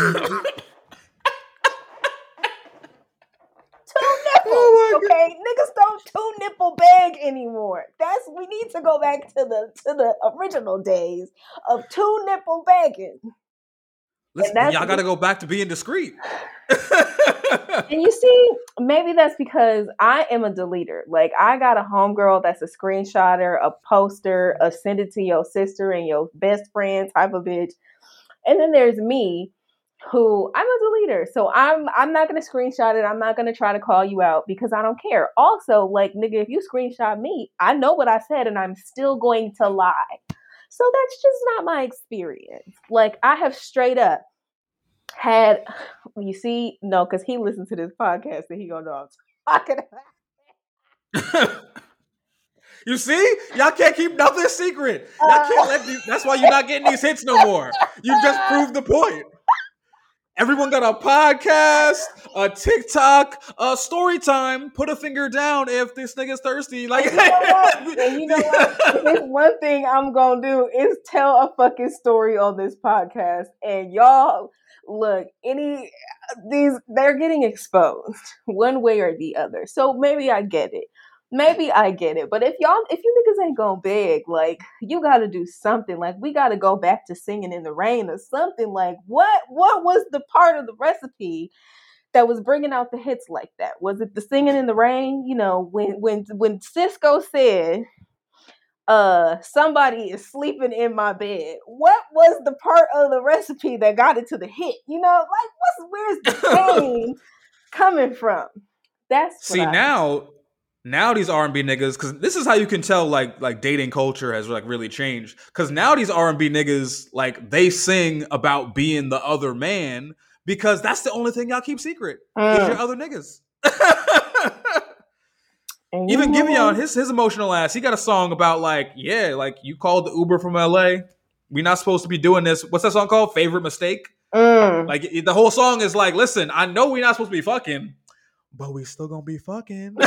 nipples. Oh okay, niggas don't two nipple bag anymore. That's we need to go back to the to the original days of two nipple bagging. Listen, y'all got to go back to being discreet. and you see, maybe that's because I am a deleter. Like I got a homegirl that's a screenshotter, a poster, a send it to your sister and your best friend type of bitch. And then there's me who I'm a deleter. So I'm I'm not gonna screenshot it. I'm not gonna try to call you out because I don't care. Also, like nigga, if you screenshot me, I know what I said and I'm still going to lie. So that's just not my experience. Like I have straight up had you see, no, because he listened to this podcast and he gonna know I'm talking about. You see, y'all can't keep nothing secret. Y'all can't uh. let these. That's why you're not getting these hits no more. You just proved the point. Everyone got a podcast, a TikTok, a story time. Put a finger down if this nigga's thirsty. Oh, like, you know what? And you know what? one thing I'm gonna do is tell a fucking story on this podcast, and y'all look any these they're getting exposed one way or the other. So maybe I get it maybe I get it. But if y'all, if you niggas ain't going big, like you got to do something. Like we got to go back to singing in the rain or something. Like what? What was the part of the recipe? That was bringing out the hits like that. Was it the singing in the rain? You know, when when when Sisqó said, uh somebody is sleeping in my bed. What was the part of the recipe that got it to the hit? You know, like what's where's the pain coming from? That's See now now these R and B niggas, because this is how you can tell like like dating culture has like really changed. Because now these R and B niggas like they sing about being the other man because that's the only thing y'all keep secret mm. is your other niggas. Even Giveon, his his emotional ass, he got a song about like yeah, like you called the Uber from L.A. We're not supposed to be doing this. What's that song called? Favorite mistake. Mm. Like the whole song is like, listen, I know we're not supposed to be fucking, but we still gonna be fucking.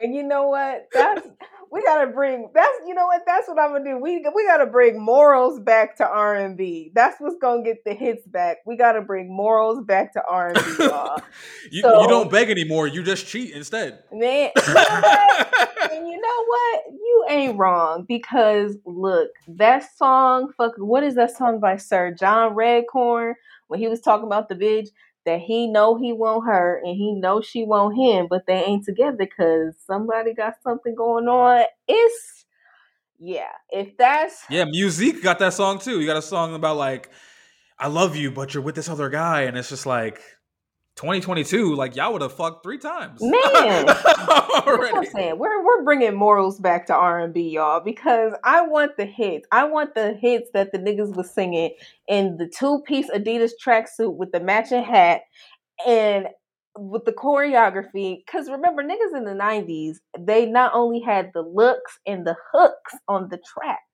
and you know what? That's we gotta bring that's you know what that's what I'm gonna do. We we gotta bring morals back to R and B. That's what's gonna get the hits back. We gotta bring morals back to R and B. you, so, you don't beg anymore. You just cheat instead. Man, you know and you know what? You ain't wrong because look, that song. Fuck, what is that song by Sir John Redcorn when he was talking about the bitch? That he know he want her and he know she want him, but they ain't together because somebody got something going on. It's yeah, if that's yeah, music got that song too. You got a song about like I love you, but you're with this other guy, and it's just like 2022, like y'all would have fucked three times. Man, that's what I'm saying. We're we're bringing morals back to R and B, y'all, because I want the hits. I want the hits that the niggas was singing in the two piece Adidas tracksuit with the matching hat and with the choreography. Because remember, niggas in the 90s, they not only had the looks and the hooks on the tracks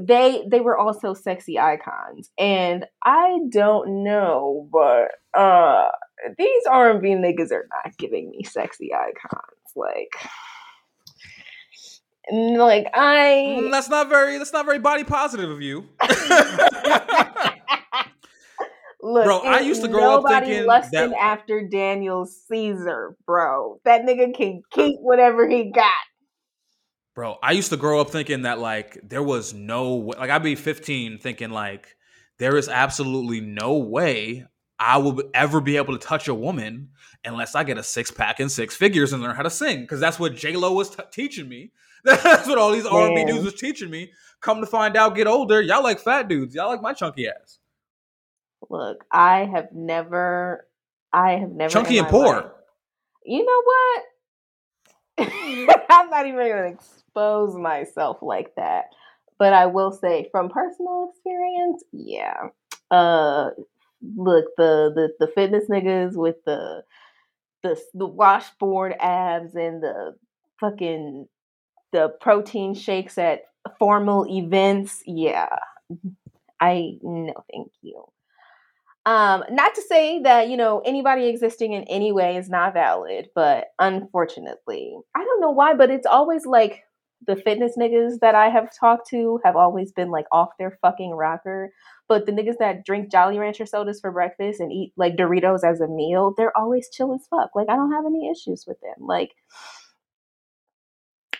they they were also sexy icons and i don't know but uh these r&b niggas are not giving me sexy icons like like i mm, that's not very that's not very body positive of you Look, bro, I used to grow up thinking lusting that... after Daniel Caesar, bro. That nigga can keep whatever he got. Bro, I used to grow up thinking that like there was no way, like I'd be 15 thinking like there is absolutely no way I will ever be able to touch a woman unless I get a six pack and six figures and learn how to sing because that's what J Lo was t- teaching me. That's what all these R and B dudes was teaching me. Come to find out, get older, y'all like fat dudes. Y'all like my chunky ass. Look, I have never, I have never chunky and poor. Life, you know what? I'm not even gonna expose myself like that. But I will say from personal experience, yeah. Uh look, the the the fitness niggas with the the the washboard abs and the fucking the protein shakes at formal events, yeah. I no thank you. Um, not to say that, you know, anybody existing in any way is not valid, but unfortunately, I don't know why, but it's always like the fitness niggas that I have talked to have always been like off their fucking rocker. But the niggas that drink Jolly Rancher sodas for breakfast and eat like Doritos as a meal, they're always chill as fuck. Like I don't have any issues with them. Like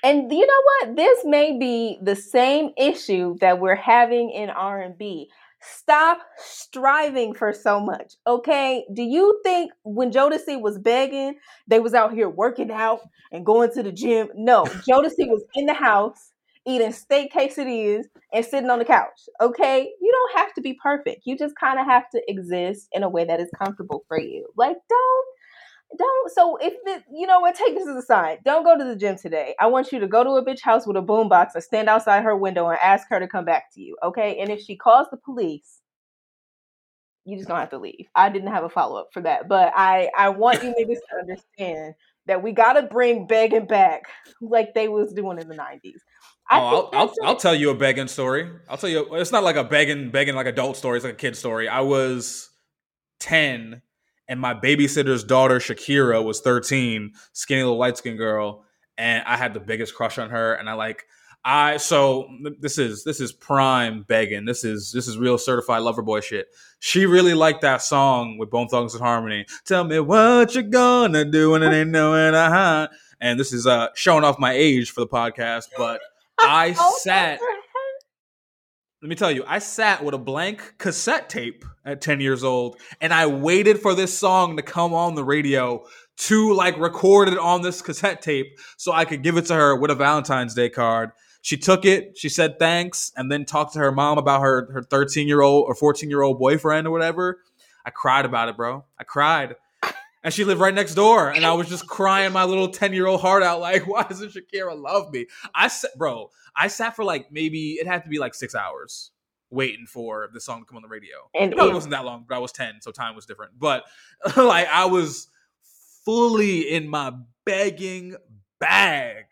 and you know what? This may be the same issue that we're having in R&B. Stop striving for so much. Okay. Do you think when Jodeci was begging, they was out here working out and going to the gym? No, Jodeci was in the house eating steak quesadillas and sitting on the couch. Okay. You don't have to be perfect. You just kind of have to exist in a way that is comfortable for you. Like, don't don't so if the, you know what take this as a sign don't go to the gym today i want you to go to a bitch house with a boombox and stand outside her window and ask her to come back to you okay and if she calls the police you just don't have to leave i didn't have a follow-up for that but i i want you niggas to understand that we gotta bring begging back like they was doing in the 90s I oh, I'll, I'll, I'll, tell you a begging story. I'll tell you. It's not like a begging, begging like adult story. It's like a kid story. I was ten and my babysitter's daughter Shakira was 13, skinny little light skinned girl, and I had the biggest crush on her. And I like I so this is this is prime begging. This is this is real certified lover boy shit. She really liked that song with Bone Thugs and Harmony. Tell me what you're gonna do when it ain't knowing a huh. And this is uh showing off my age for the podcast, but I sat let me tell you, I sat with a blank cassette tape at 10 years old and I waited for this song to come on the radio to like record it on this cassette tape so I could give it to her with a Valentine's Day card. She took it, she said thanks, and then talked to her mom about her her 13 year old or 14 year old boyfriend or whatever. I cried about it, bro. I cried. And she lived right next door, and I was just crying my little 10 year old heart out, like, why doesn't Shakira love me? I said, bro, I sat for like maybe it had to be like six hours waiting for the song to come on the radio. And it probably it- wasn't that long, but I was 10, so time was different. But like I was fully in my begging bag.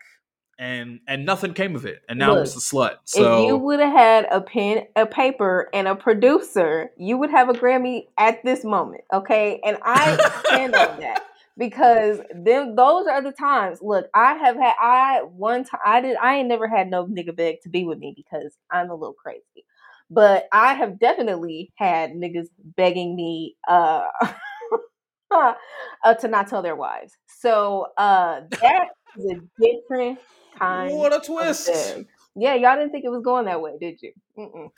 And and nothing came of it. And now Look, just a slut. if So you would have had a pen, a paper, and a producer, you would have a Grammy at this moment. Okay, and I stand on that because them those are the times. Look, I have had I one time I did I ain't never had no nigga beg to be with me because I'm a little crazy, but I have definitely had niggas begging me uh, uh to not tell their wives. So uh that is a different kind what a twist. Yeah, y'all didn't think it was going that way, did you? Mm-mm.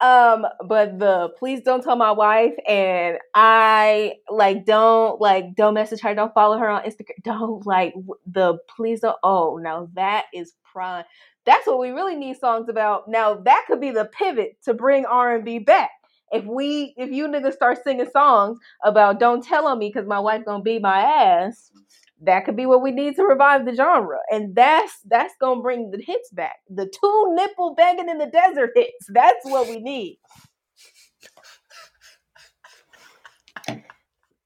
Um, but the please don't tell my wife, and I like don't like don't message her, don't follow her on Instagram, don't like the please don't. Oh, now that is prime. That's what we really need songs about. Now that could be the pivot to bring R and B back. If we, if you niggas start singing songs about don't tell on me because my wife gonna beat my ass, that could be what we need to revive the genre and that's that's gonna bring the hits back the two nipple banging in the desert hits that's what we need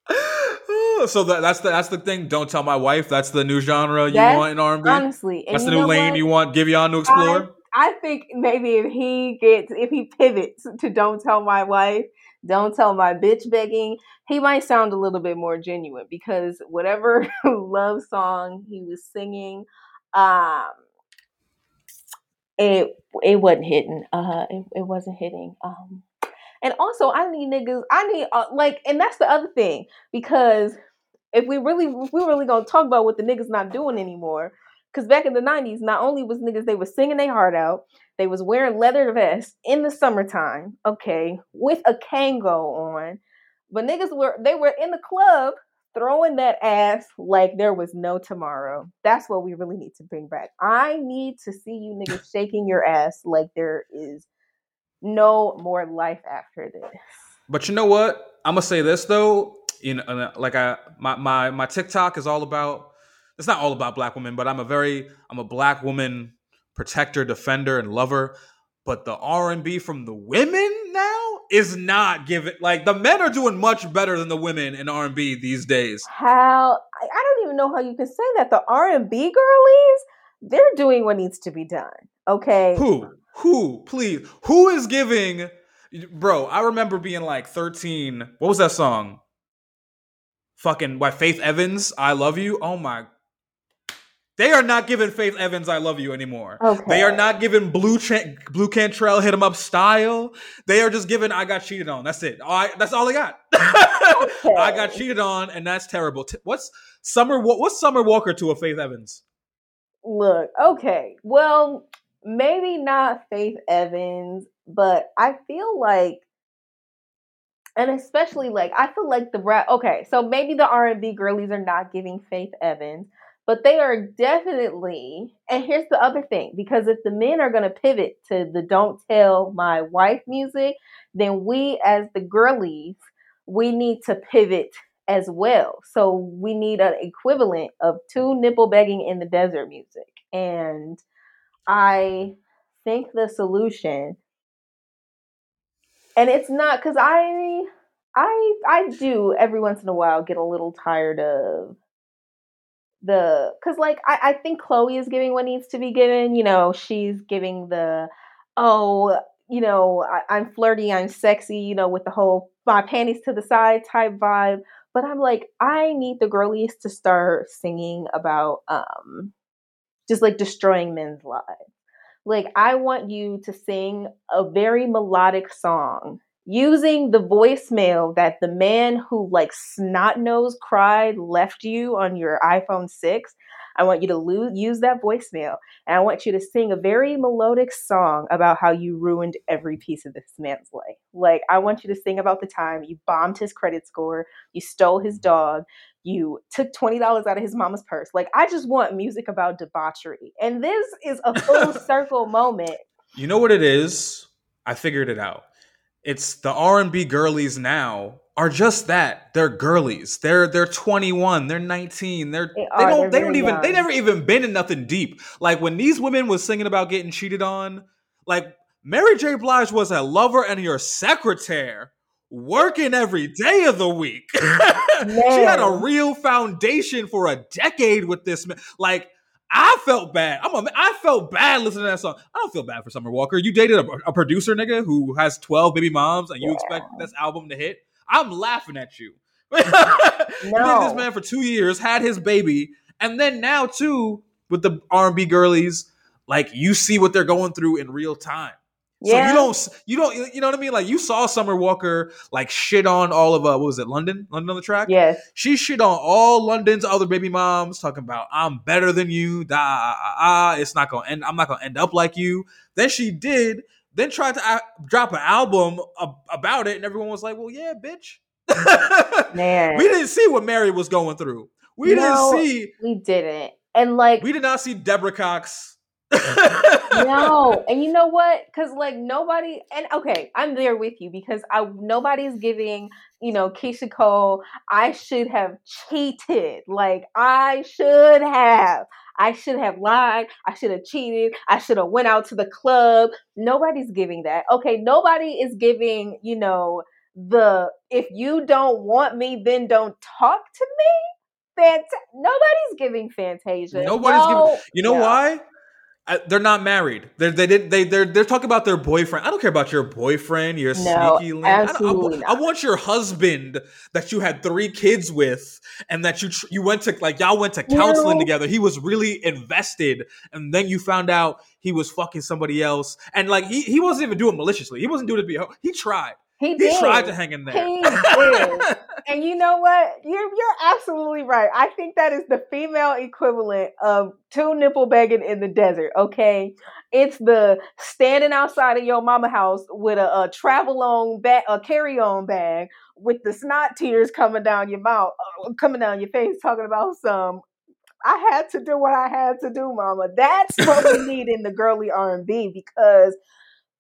so that, that's the that's the thing. Don't tell my wife. That's the new genre you That- want in R and B. honestly and That's the new lane what? you want Give y'all to explore. I think maybe if he gets if he pivots to don't tell my wife don't tell my bitch begging. He might sound a little bit more genuine because whatever love song he was singing um it it wasn't hitting uh it, it wasn't hitting um and also i need niggas i need uh, like and that's the other thing because if we really if we really gonna talk about what the niggas not doing anymore because back in the 90s not only was niggas they was singing their heart out they was wearing leather vests in the summertime okay with a kangol on but niggas were they were in the club throwing that ass like there was no tomorrow. That's what we really need to bring back. I need to see you niggas shaking your ass like there is no more life after this. But you know what? I'm gonna say this though. You know, uh, like I my my my TikTok is all about. It's not all about black women, but I'm a very I'm a black woman protector, defender, and lover. But the R and B from the women now is not giving. Like the men are doing much better than the women in R and B these days. How I, don't even know how you can say that. The R and B girlies, they're doing what needs to be done. Okay. Who? Who? Please. Who is giving? Bro, I remember being like 13. What was that song? Fucking by Faith Evans. I love you. Oh my. They are not giving Faith Evans "I Love You" anymore. Okay. They are not giving Blue Tra- Blu Cantrell "Hit 'Em Up" style. They are just giving "I Got Cheated On." That's it. All I, that's all they got. I got cheated on, and that's terrible. What's Summer? What's Summer Walker to a Faith Evans? Look, okay. Well, maybe not Faith Evans, but I feel like and especially like I feel like the rap okay, so maybe the R and B girlies are not giving Faith Evans, but they are definitely and here's the other thing, because if the men are gonna pivot to the don't tell my wife music, then we as the girlies, we need to pivot as well. So we need an equivalent of two nipple begging in the desert music. And I think the solution and it's not because I I I do every once in a while get a little tired of the because like I, I think Chloe is giving what needs to be given. You know, she's giving the oh, you know, I, I'm flirty, I'm sexy, you know, with the whole my panties to the side type vibe. But I'm like, I need the girlies to start singing about um just like destroying men's lives. Like I want you to sing a very melodic song using the voicemail that the man who like snot nose cried left you on your iPhone 6. I want you to lo- use that voicemail and I want you to sing a very melodic song about how you ruined every piece of this man's life. Like I want you to sing about the time you bombed his credit score, you stole his dog, you took $20 out of his mama's purse. Like, I just want music about debauchery. And this is a full circle moment. You know what it is? I figured it out. It's the R&B girlies now are just that. They're girlies. They're they're 21, they're 19. They're They they, don't they're they don't very even they never even been in nothing deep. Like when these women was singing about getting cheated on, like Mary J. Blige was a lover and your secretary working every day of the week. she had a real foundation for a decade with this man. Like I felt bad. I'm a, I felt bad listening to that song. I don't feel bad for Summer Walker. You dated a, a producer nigga who has 12 baby moms and you Yeah. expect this album to hit. I'm laughing at you. you dated No. this man for two years, had his baby, and then now too with the R&B girlies, like you see what they're going through in real time. So you don't, you don't, you know what I mean? Like you saw Summer Walker like shit on all of uh, what was it, London, London on the track? Yes. She shit on all London's other baby moms, talking about I'm better than you. Da ah, ah, ah, it's not gonna end. I'm not gonna end up like you. Then she did. Then tried to uh, drop an album ab- about it, and everyone was like, "Well, yeah, bitch." Man. we didn't see what Mary was going through. We No. didn't see. We didn't. And like We did not see Deborah Cox. no and you know what? Because like nobody and okay i'm there with you because i nobody's giving you know keyshia cole i should have cheated. Like i should have. I should have lied. I should have cheated. I should have went out to the club. Nobody's giving that. Okay nobody is giving you know the if you don't want me then don't talk to me. Fant- nobody's giving fantasia. Nobody's giving- No, You know no. why? I, they're not married. They're, they did. They they're they're talking about their boyfriend. I don't care about your boyfriend. Your No, sneaky link. I, don't- I absolutely I want your husband that you had three kids with, and that you tr- you went to like y'all went to counseling No. together. He was really invested, and then you found out he was fucking somebody else, and like he he wasn't even doing maliciously. He wasn't doing it to be. He tried. He He tried to hang in there. He did. And you know what? You're you're absolutely right. I think that is the female equivalent of two nipple begging in the desert. Okay, it's the standing outside of your mama house with a, a travel on bag, a carry on bag, with the snot tears coming down your mouth, uh, coming down your face, talking about some. I had to do what I had to do, Mama. That's what we need in the girly R and B because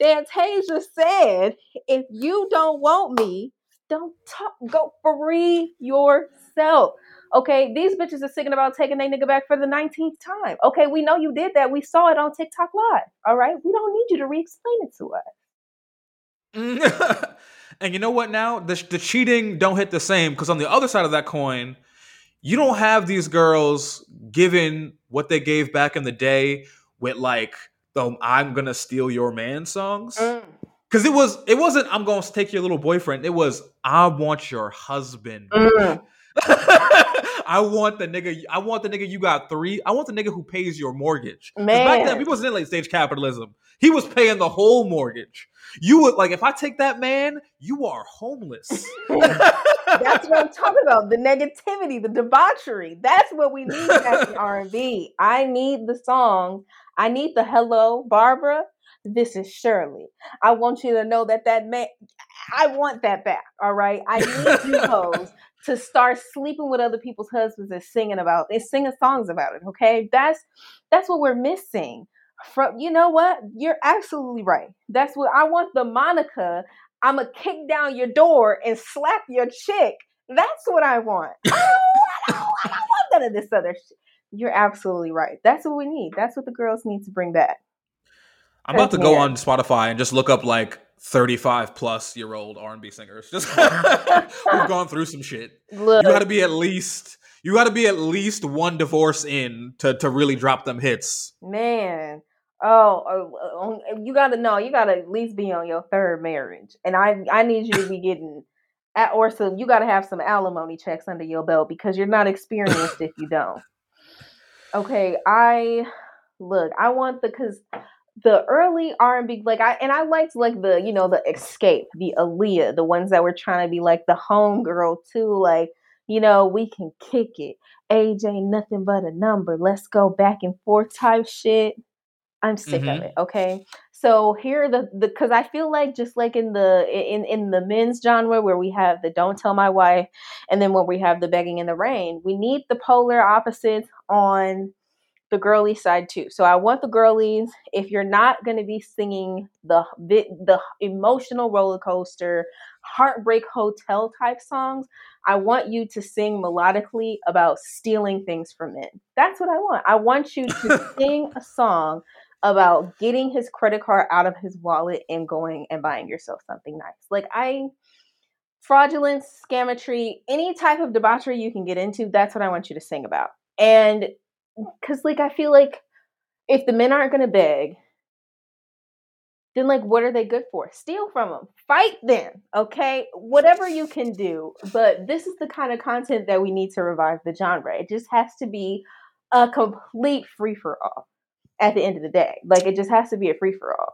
Fantasia said, "If you don't want me, don't talk. Go free yourself." Okay, these bitches are singing about taking their nigga back for the 19th time. Okay, we know you did that. We saw it on TikTok Live. All right, we don't need you to re explain it to us. and you know what? Now the the cheating don't hit the same because on the other side of that coin, you don't have these girls giving what they gave back in the day with like the "I'm gonna steal your man" songs. Because it was it wasn't I'm gonna take your little boyfriend. It was I want your husband. Mm. I want the nigga. I want the nigga you got three. I want the nigga who pays your mortgage. 'Cause Back then, Man. we wasn't in late stage capitalism. He was paying the whole mortgage. You would like if I take that man, you are homeless. That's what I'm talking about. The negativity, the debauchery. That's what we need back in R&B. I need the song. I need the hello, Barbara. This is Shirley. I want you to know that that man. I want that back. All right. I need you hoes to start sleeping with other people's husbands and singing about and singing songs about it. Okay. That's that's what we're missing. From you know what? You're absolutely right. That's what I want. The Monica. I'm gonna kick down your door and slap your chick. That's what I want. I don't, I don't, I don't want none of this other shit. You're absolutely right. That's what we need. That's what the girls need to bring back. I'm about to go on Spotify and just look up like 35 plus year old R&B singers. Just we've gone through some shit. Look, You got to be at least you got to be at least one divorce in to to really drop them hits. man. Oh, oh, oh, oh you gotta know. You gotta at least be on your third marriage, and I I need you to be getting, at, or so you gotta have some alimony checks under your belt because you're not experienced if you don't. Okay, I look. I want the because the early R and B like I and I liked like the you know the Xscape, the Aaliyah, the ones that were trying to be like the homegirl too. Like you know we can kick it. Ain't nothing but a number. Let's go back and forth type shit. I'm sick of Mhm. it. Okay. So here the the because I feel like just like in the in in the men's genre where we have the don't tell my wife, and then when we have the begging in the rain, we need the polar opposites on the girly side too. So I want the girlies. If you're not going to be singing the the emotional roller coaster, heartbreak hotel type songs, I want you to sing melodically about stealing things from men. That's what I want. I want you to sing a song about getting his credit card out of his wallet and going and buying yourself something nice. Like I fraudulence, scammetry, any type of debauchery you can get into, that's what I want you to sing about. And because like I feel like if the men aren't gonna beg, then like what are they good for? Steal from them, fight them, okay? Whatever you can do. But this is the kind of content that we need to revive the genre. It just has to be a complete free for all at the end of the day. Like it just has to be a free for all.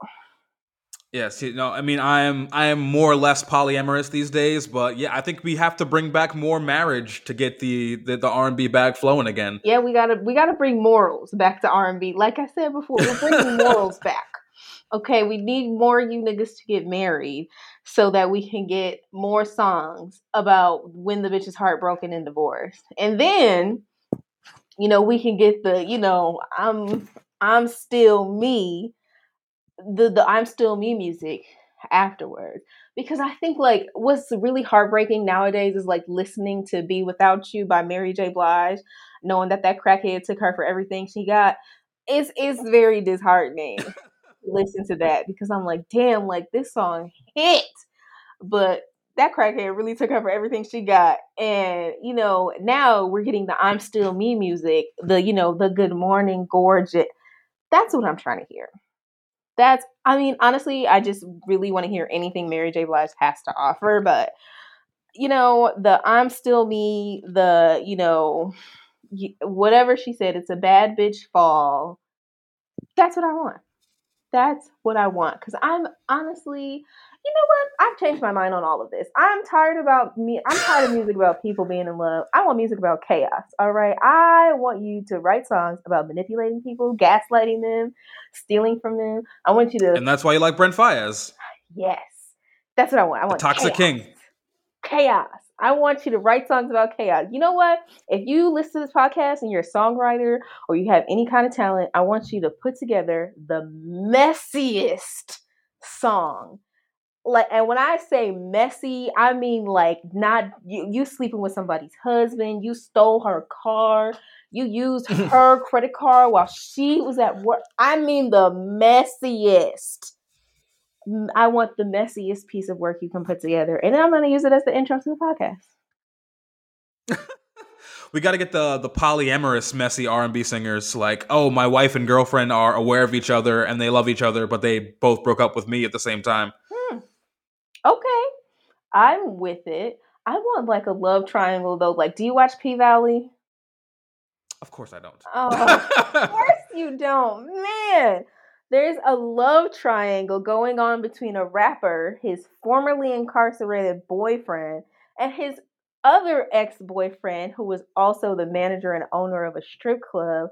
Yes, you know, I mean, I am I am more or less polyamorous these days, but yeah, I think we have to bring back more marriage to get the the, the R and B bag flowing again. Yeah, we gotta we gotta bring morals back to R and B. Like I said before, we're bringing morals back. Okay, we need more you niggas to get married so that we can get more songs about when the bitch is heartbroken and divorced, and then you know we can get the you know I'm I'm still me the the I'm still me music afterwards because I think like what's really heartbreaking nowadays is like listening to Be Without You by Mary J. Blige, knowing that that crackhead took her for everything she got. It's it's very disheartening. listen to that because I'm like, damn, like this song hit, but that crackhead really took her for everything she got. And you know, now we're getting the I'm still me music, the you know, the good morning gorgeous. That's what I'm trying to hear that's I mean, honestly, I just really want to hear anything Mary J. Blige has to offer, but you know, the I'm still me, the, you know, whatever she said, it's a bad bitch fall. That's what I want. That's what I want cuz I'm honestly you know what? I've changed my mind on all of this. I'm tired about me. I'm tired of music about people being in love. I want music about chaos. All right. I want you to write songs about manipulating people, gaslighting them, stealing from them. I want you to. And that's why you like Brent Faiyaz. Yes, that's what I want. I want the Toxic chaos. King. Chaos. I want you to write songs about chaos. You know what? If you listen to this podcast and you're a songwriter or you have any kind of talent, I want you to put together the messiest song like and when i say messy i mean like not you, you sleeping with somebody's husband you stole her car you used her credit card while she was at work. I mean the messiest. I want the messiest piece of work you can put together and then i'm going to use it as the intro to the podcast. We got to get the the polyamorous messy r&b singers like oh my wife and girlfriend are aware of each other and they love each other but they both broke up with me at the same time hmm. Okay, I'm with it. I want like a love triangle though. Like, do you watch P Valley? Of course I don't. Oh, of course you don't, man. There's a love triangle going on between a rapper, his formerly incarcerated boyfriend, and his other ex boyfriend, who was also the manager and owner of a strip club.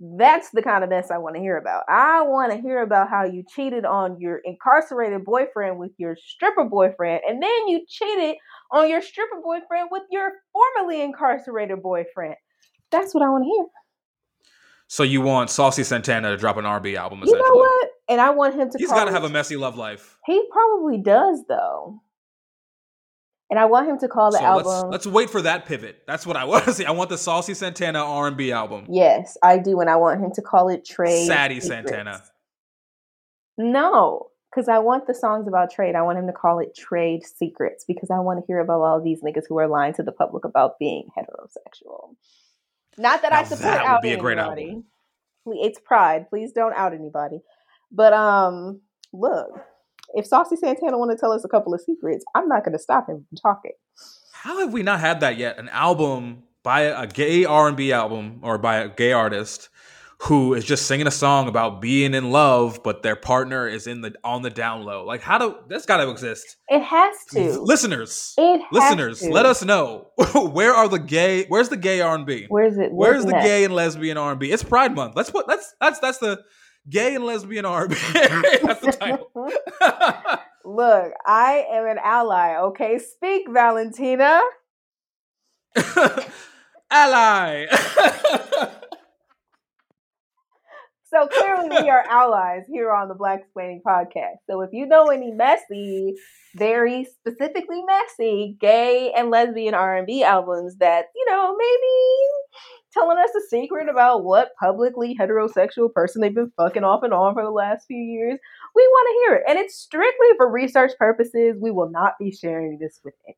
That's the kind of mess I want to hear about. I want to hear about how you cheated on your incarcerated boyfriend with your stripper boyfriend, and then you cheated on your stripper boyfriend with your formerly incarcerated boyfriend. That's what I want to hear. So you want Saucy Santana to drop an R&B album? You know what? And I want him to. He's got to have a messy love life. He probably does, though and I want him to call the so album. Let's, let's, wait for that pivot. That's what I want to see. I want the Saucy Santana R and B album. Yes, I do, and I want him to call it Trade. Sadie Secrets. Santana. No, because I want the songs about trade. I want him to call it Trade Secrets because I want to hear about all these niggas who are lying to the public about being heterosexual. Not that now I support that out be anybody. a great album. It's pride. Please don't out anybody. But um, look, if Saucy Santana want to tell us a couple of secrets, I'm not going to stop him from talking. How have we not had that yet? An album by a gay R&B album or by a gay artist who is just singing a song about being in love, but their partner is in the on the down low. Like, how do that's got to exist? It has to. Listeners, it listeners, to. let us know where are the gay? Where's the gay R and B? Where's it? Where's, where's the gay and lesbian R and B? It's Pride Month. Let's put. Let's that's that's the Gay and lesbian R&B. That's the title. Look, I am an ally. Okay, speak, Valentina. Ally. So clearly, we are allies here on the Black Explaining podcast. So if you know any messy, very specifically messy, gay and lesbian R and B albums that you know maybe telling us a secret about what publicly heterosexual person they've been fucking off and on for the last few years, we want to hear it, and it's strictly for research purposes. We will not be sharing this with anyone.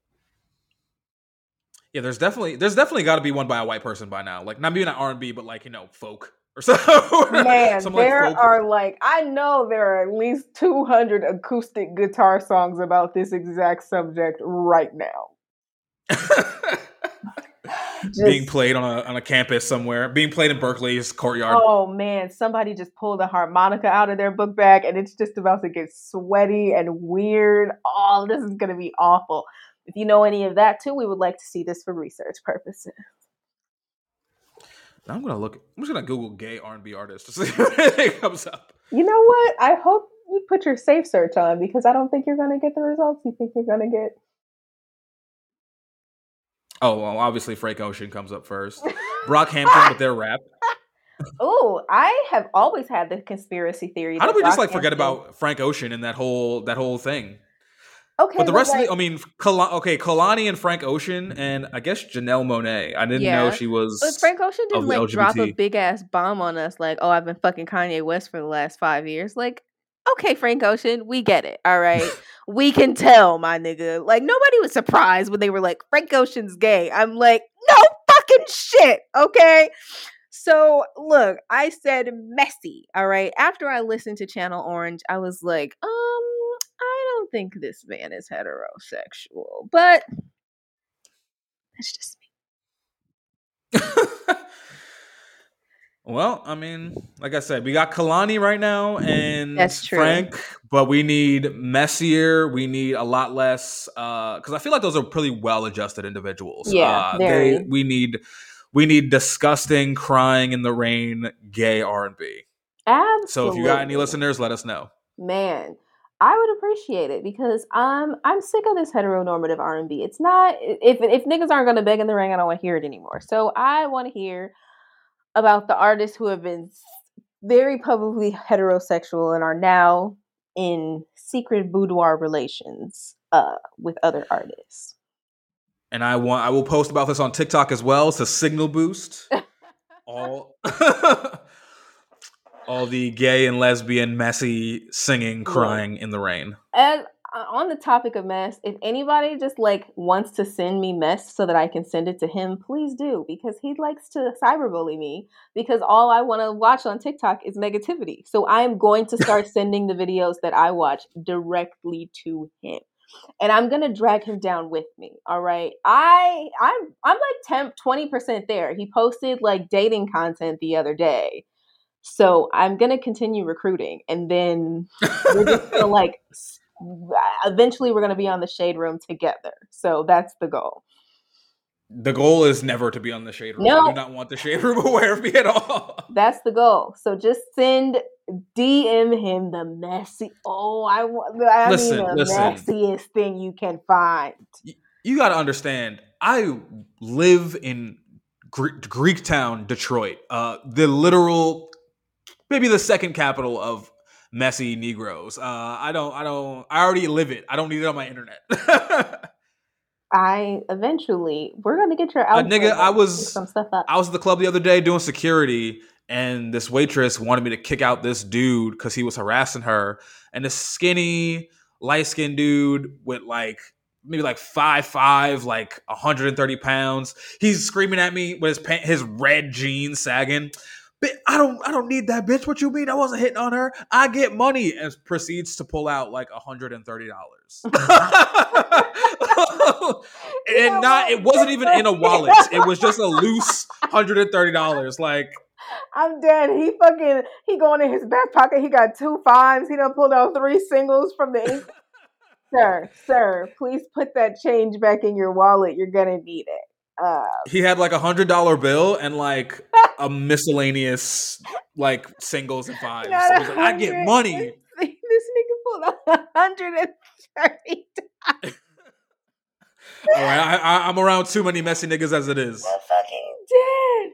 Yeah, there's definitely there's definitely got to be one by a white person by now. Like not maybe not R and B, but like you know folk or so. Man, Some, there like, folk- are like I know there are at least two hundred acoustic guitar songs about this exact subject right now. Just- being played on a on a campus somewhere, being played in Berkeley's courtyard. Oh man, somebody just pulled a harmonica out of their book bag and it's just about to get sweaty and weird. Oh, this is gonna be awful. If you know any of that too, we would like to see this for research purposes. Now I'm gonna look. I'm just gonna Google gay R and B artist to see if anything comes up. You know what? I hope you put your safe search on because I don't think you're gonna get the results you think you're gonna get. Oh well, obviously Frank Ocean comes up first. Brockhampton with their rap. Oh, I have always had the conspiracy theory. How did we just like forget about Frank Ocean and that whole that whole thing? Okay, But the rest like, of the, I mean, Kal- okay, Kehlani and Frank Ocean, and I guess Janelle Monáe. I didn't know she was. But Frank Ocean didn't like drop a big ass bomb on us like, oh, I've been fucking Kanye West for the last five years. Like, okay, Frank Ocean, we get it. All right. we can tell, my nigga. Like, nobody was surprised when they were like, Frank Ocean's gay. I'm like, no fucking shit. Okay. So look, I said messy. All right. After I listened to Channel Orange, I was like, um, I don't think this man is heterosexual. But that's just me. well, I mean, like I said, we got Kehlani right now and That's true. Frank, but we need messier. We need a lot less because I feel like those are pretty well-adjusted individuals. Yeah, uh, they, we need we need disgusting, crying in the rain, gay R and B. Absolutely. So if you got any listeners, let us know. man i would appreciate it because i'm i'm sick of this heteronormative r&b it's not if if niggas aren't gonna beg in the ring i don't want to hear it anymore so i want to hear about the artists who have been very publicly heterosexual and are now in secret boudoir relations uh with other artists and I want I will post about this on TikTok as well. It's a signal boost. all all the gay and lesbian messy singing crying in the rain. as uh, on the topic of mess, if anybody just like wants to send me mess so that I can send it to him, please do because he likes to cyberbully me because all I want to watch on TikTok is negativity. So I am going to start sending the videos that I watch directly to him. And I'm going to drag him down with me, all right? I I'm I'm like 10 20% there. He posted like dating content the other day. So I'm going to continue recruiting and then we're just gonna like uh, eventually we're gonna be on the shade room together so that's the goal The goal is never to be on the shade room. No. I do not want the shade room aware of me at all. that's the goal so just send dm him the messy oh i want i Listen, mean the listen. messiest thing you can find You got to understand. I live in Gre- Greektown, Detroit. Uh, the literal, maybe the second capital of messy Negroes. Uh, I don't. I don't. I already live it. I don't need it on my internet. i eventually we're gonna get your Uh, nigga, I was- some stuff up I was at the club the other day doing security, and this waitress wanted me to kick out this dude because he was harassing her. And this skinny, light skinned dude with like maybe like five five, like 130 pounds. He's screaming at me with his pant, his red jeans sagging. But I don't, I don't need that bitch. What you mean? I wasn't hitting on her. I get money, and proceeds to pull out like 130 dollars. And not, it wasn't even in a wallet. It was just a loose hundred and thirty dollars. Like, I'm dead. He fucking he going in his back pocket. He got two fives. He done pulled out three singles from the ink. sir, sir, please put that change back in your wallet. You're gonna need it. Uh, he had like a hundred dollar bill and like a miscellaneous like singles and fives. So like, I get money. this nigga pulled a hundred and thirty. All right, I, I, I'm around too many messy niggas as it is. I'm fucking dead.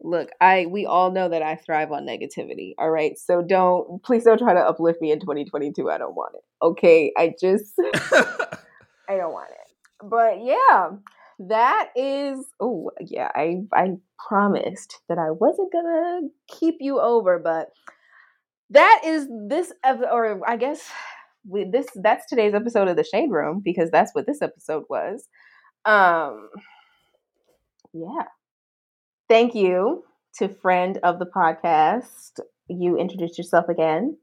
Look, I we all know that I thrive on negativity. All right, so don't please don't try to uplift me in 2022. I don't want it. Okay, I just I don't want it. But yeah, that is. Oh yeah, I I promised that I wasn't gonna keep you over, but that is this or I guess we, this that's today's episode of the Shade Room because that's what this episode was. Um, yeah. Thank you to friend of the podcast. You introduced yourself again.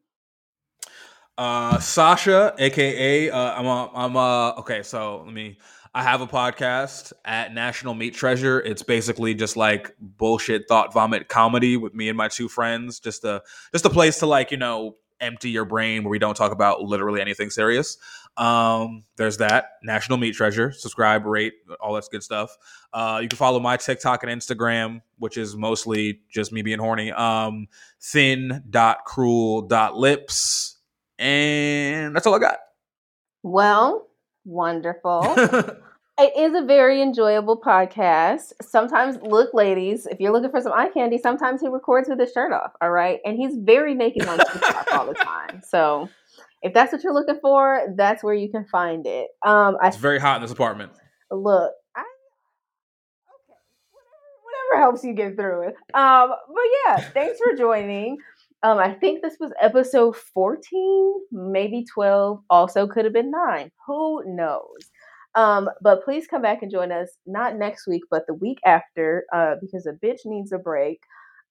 Uh, Sasha, aka uh, I'm a, I'm a, okay. So let me. I have a podcast at National Meat Treasure. It's basically just like bullshit thought vomit comedy with me and my two friends. Just a just a place to like you know empty your brain where we don't talk about literally anything serious. Um, there's that National Meat Treasure. Subscribe, rate, all that's good stuff. Uh, you can follow my TikTok and Instagram, which is mostly just me being horny. Um, thin dot cruel dot lips, And that's all I got. Well, wonderful. It is a very enjoyable podcast. Sometimes, look, ladies, if you're looking for some eye candy, sometimes he records with his shirt off. All right, and he's very naked on TikTok all the time. So, if that's what you're looking for, that's where you can find it. Um, I it's very hot in this apartment. look, I okay, whatever, whatever helps you get through it. Um, but yeah, thanks for joining. Um, I think this was episode 14, maybe 12. Also, could have been nine. Who knows? Um, but please come back and join us not next week, but the week after, uh, because a bitch needs a break.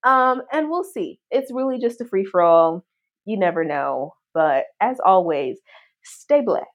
Um, and we'll see. It's really just a free for all. You never know. But as always, stay blessed.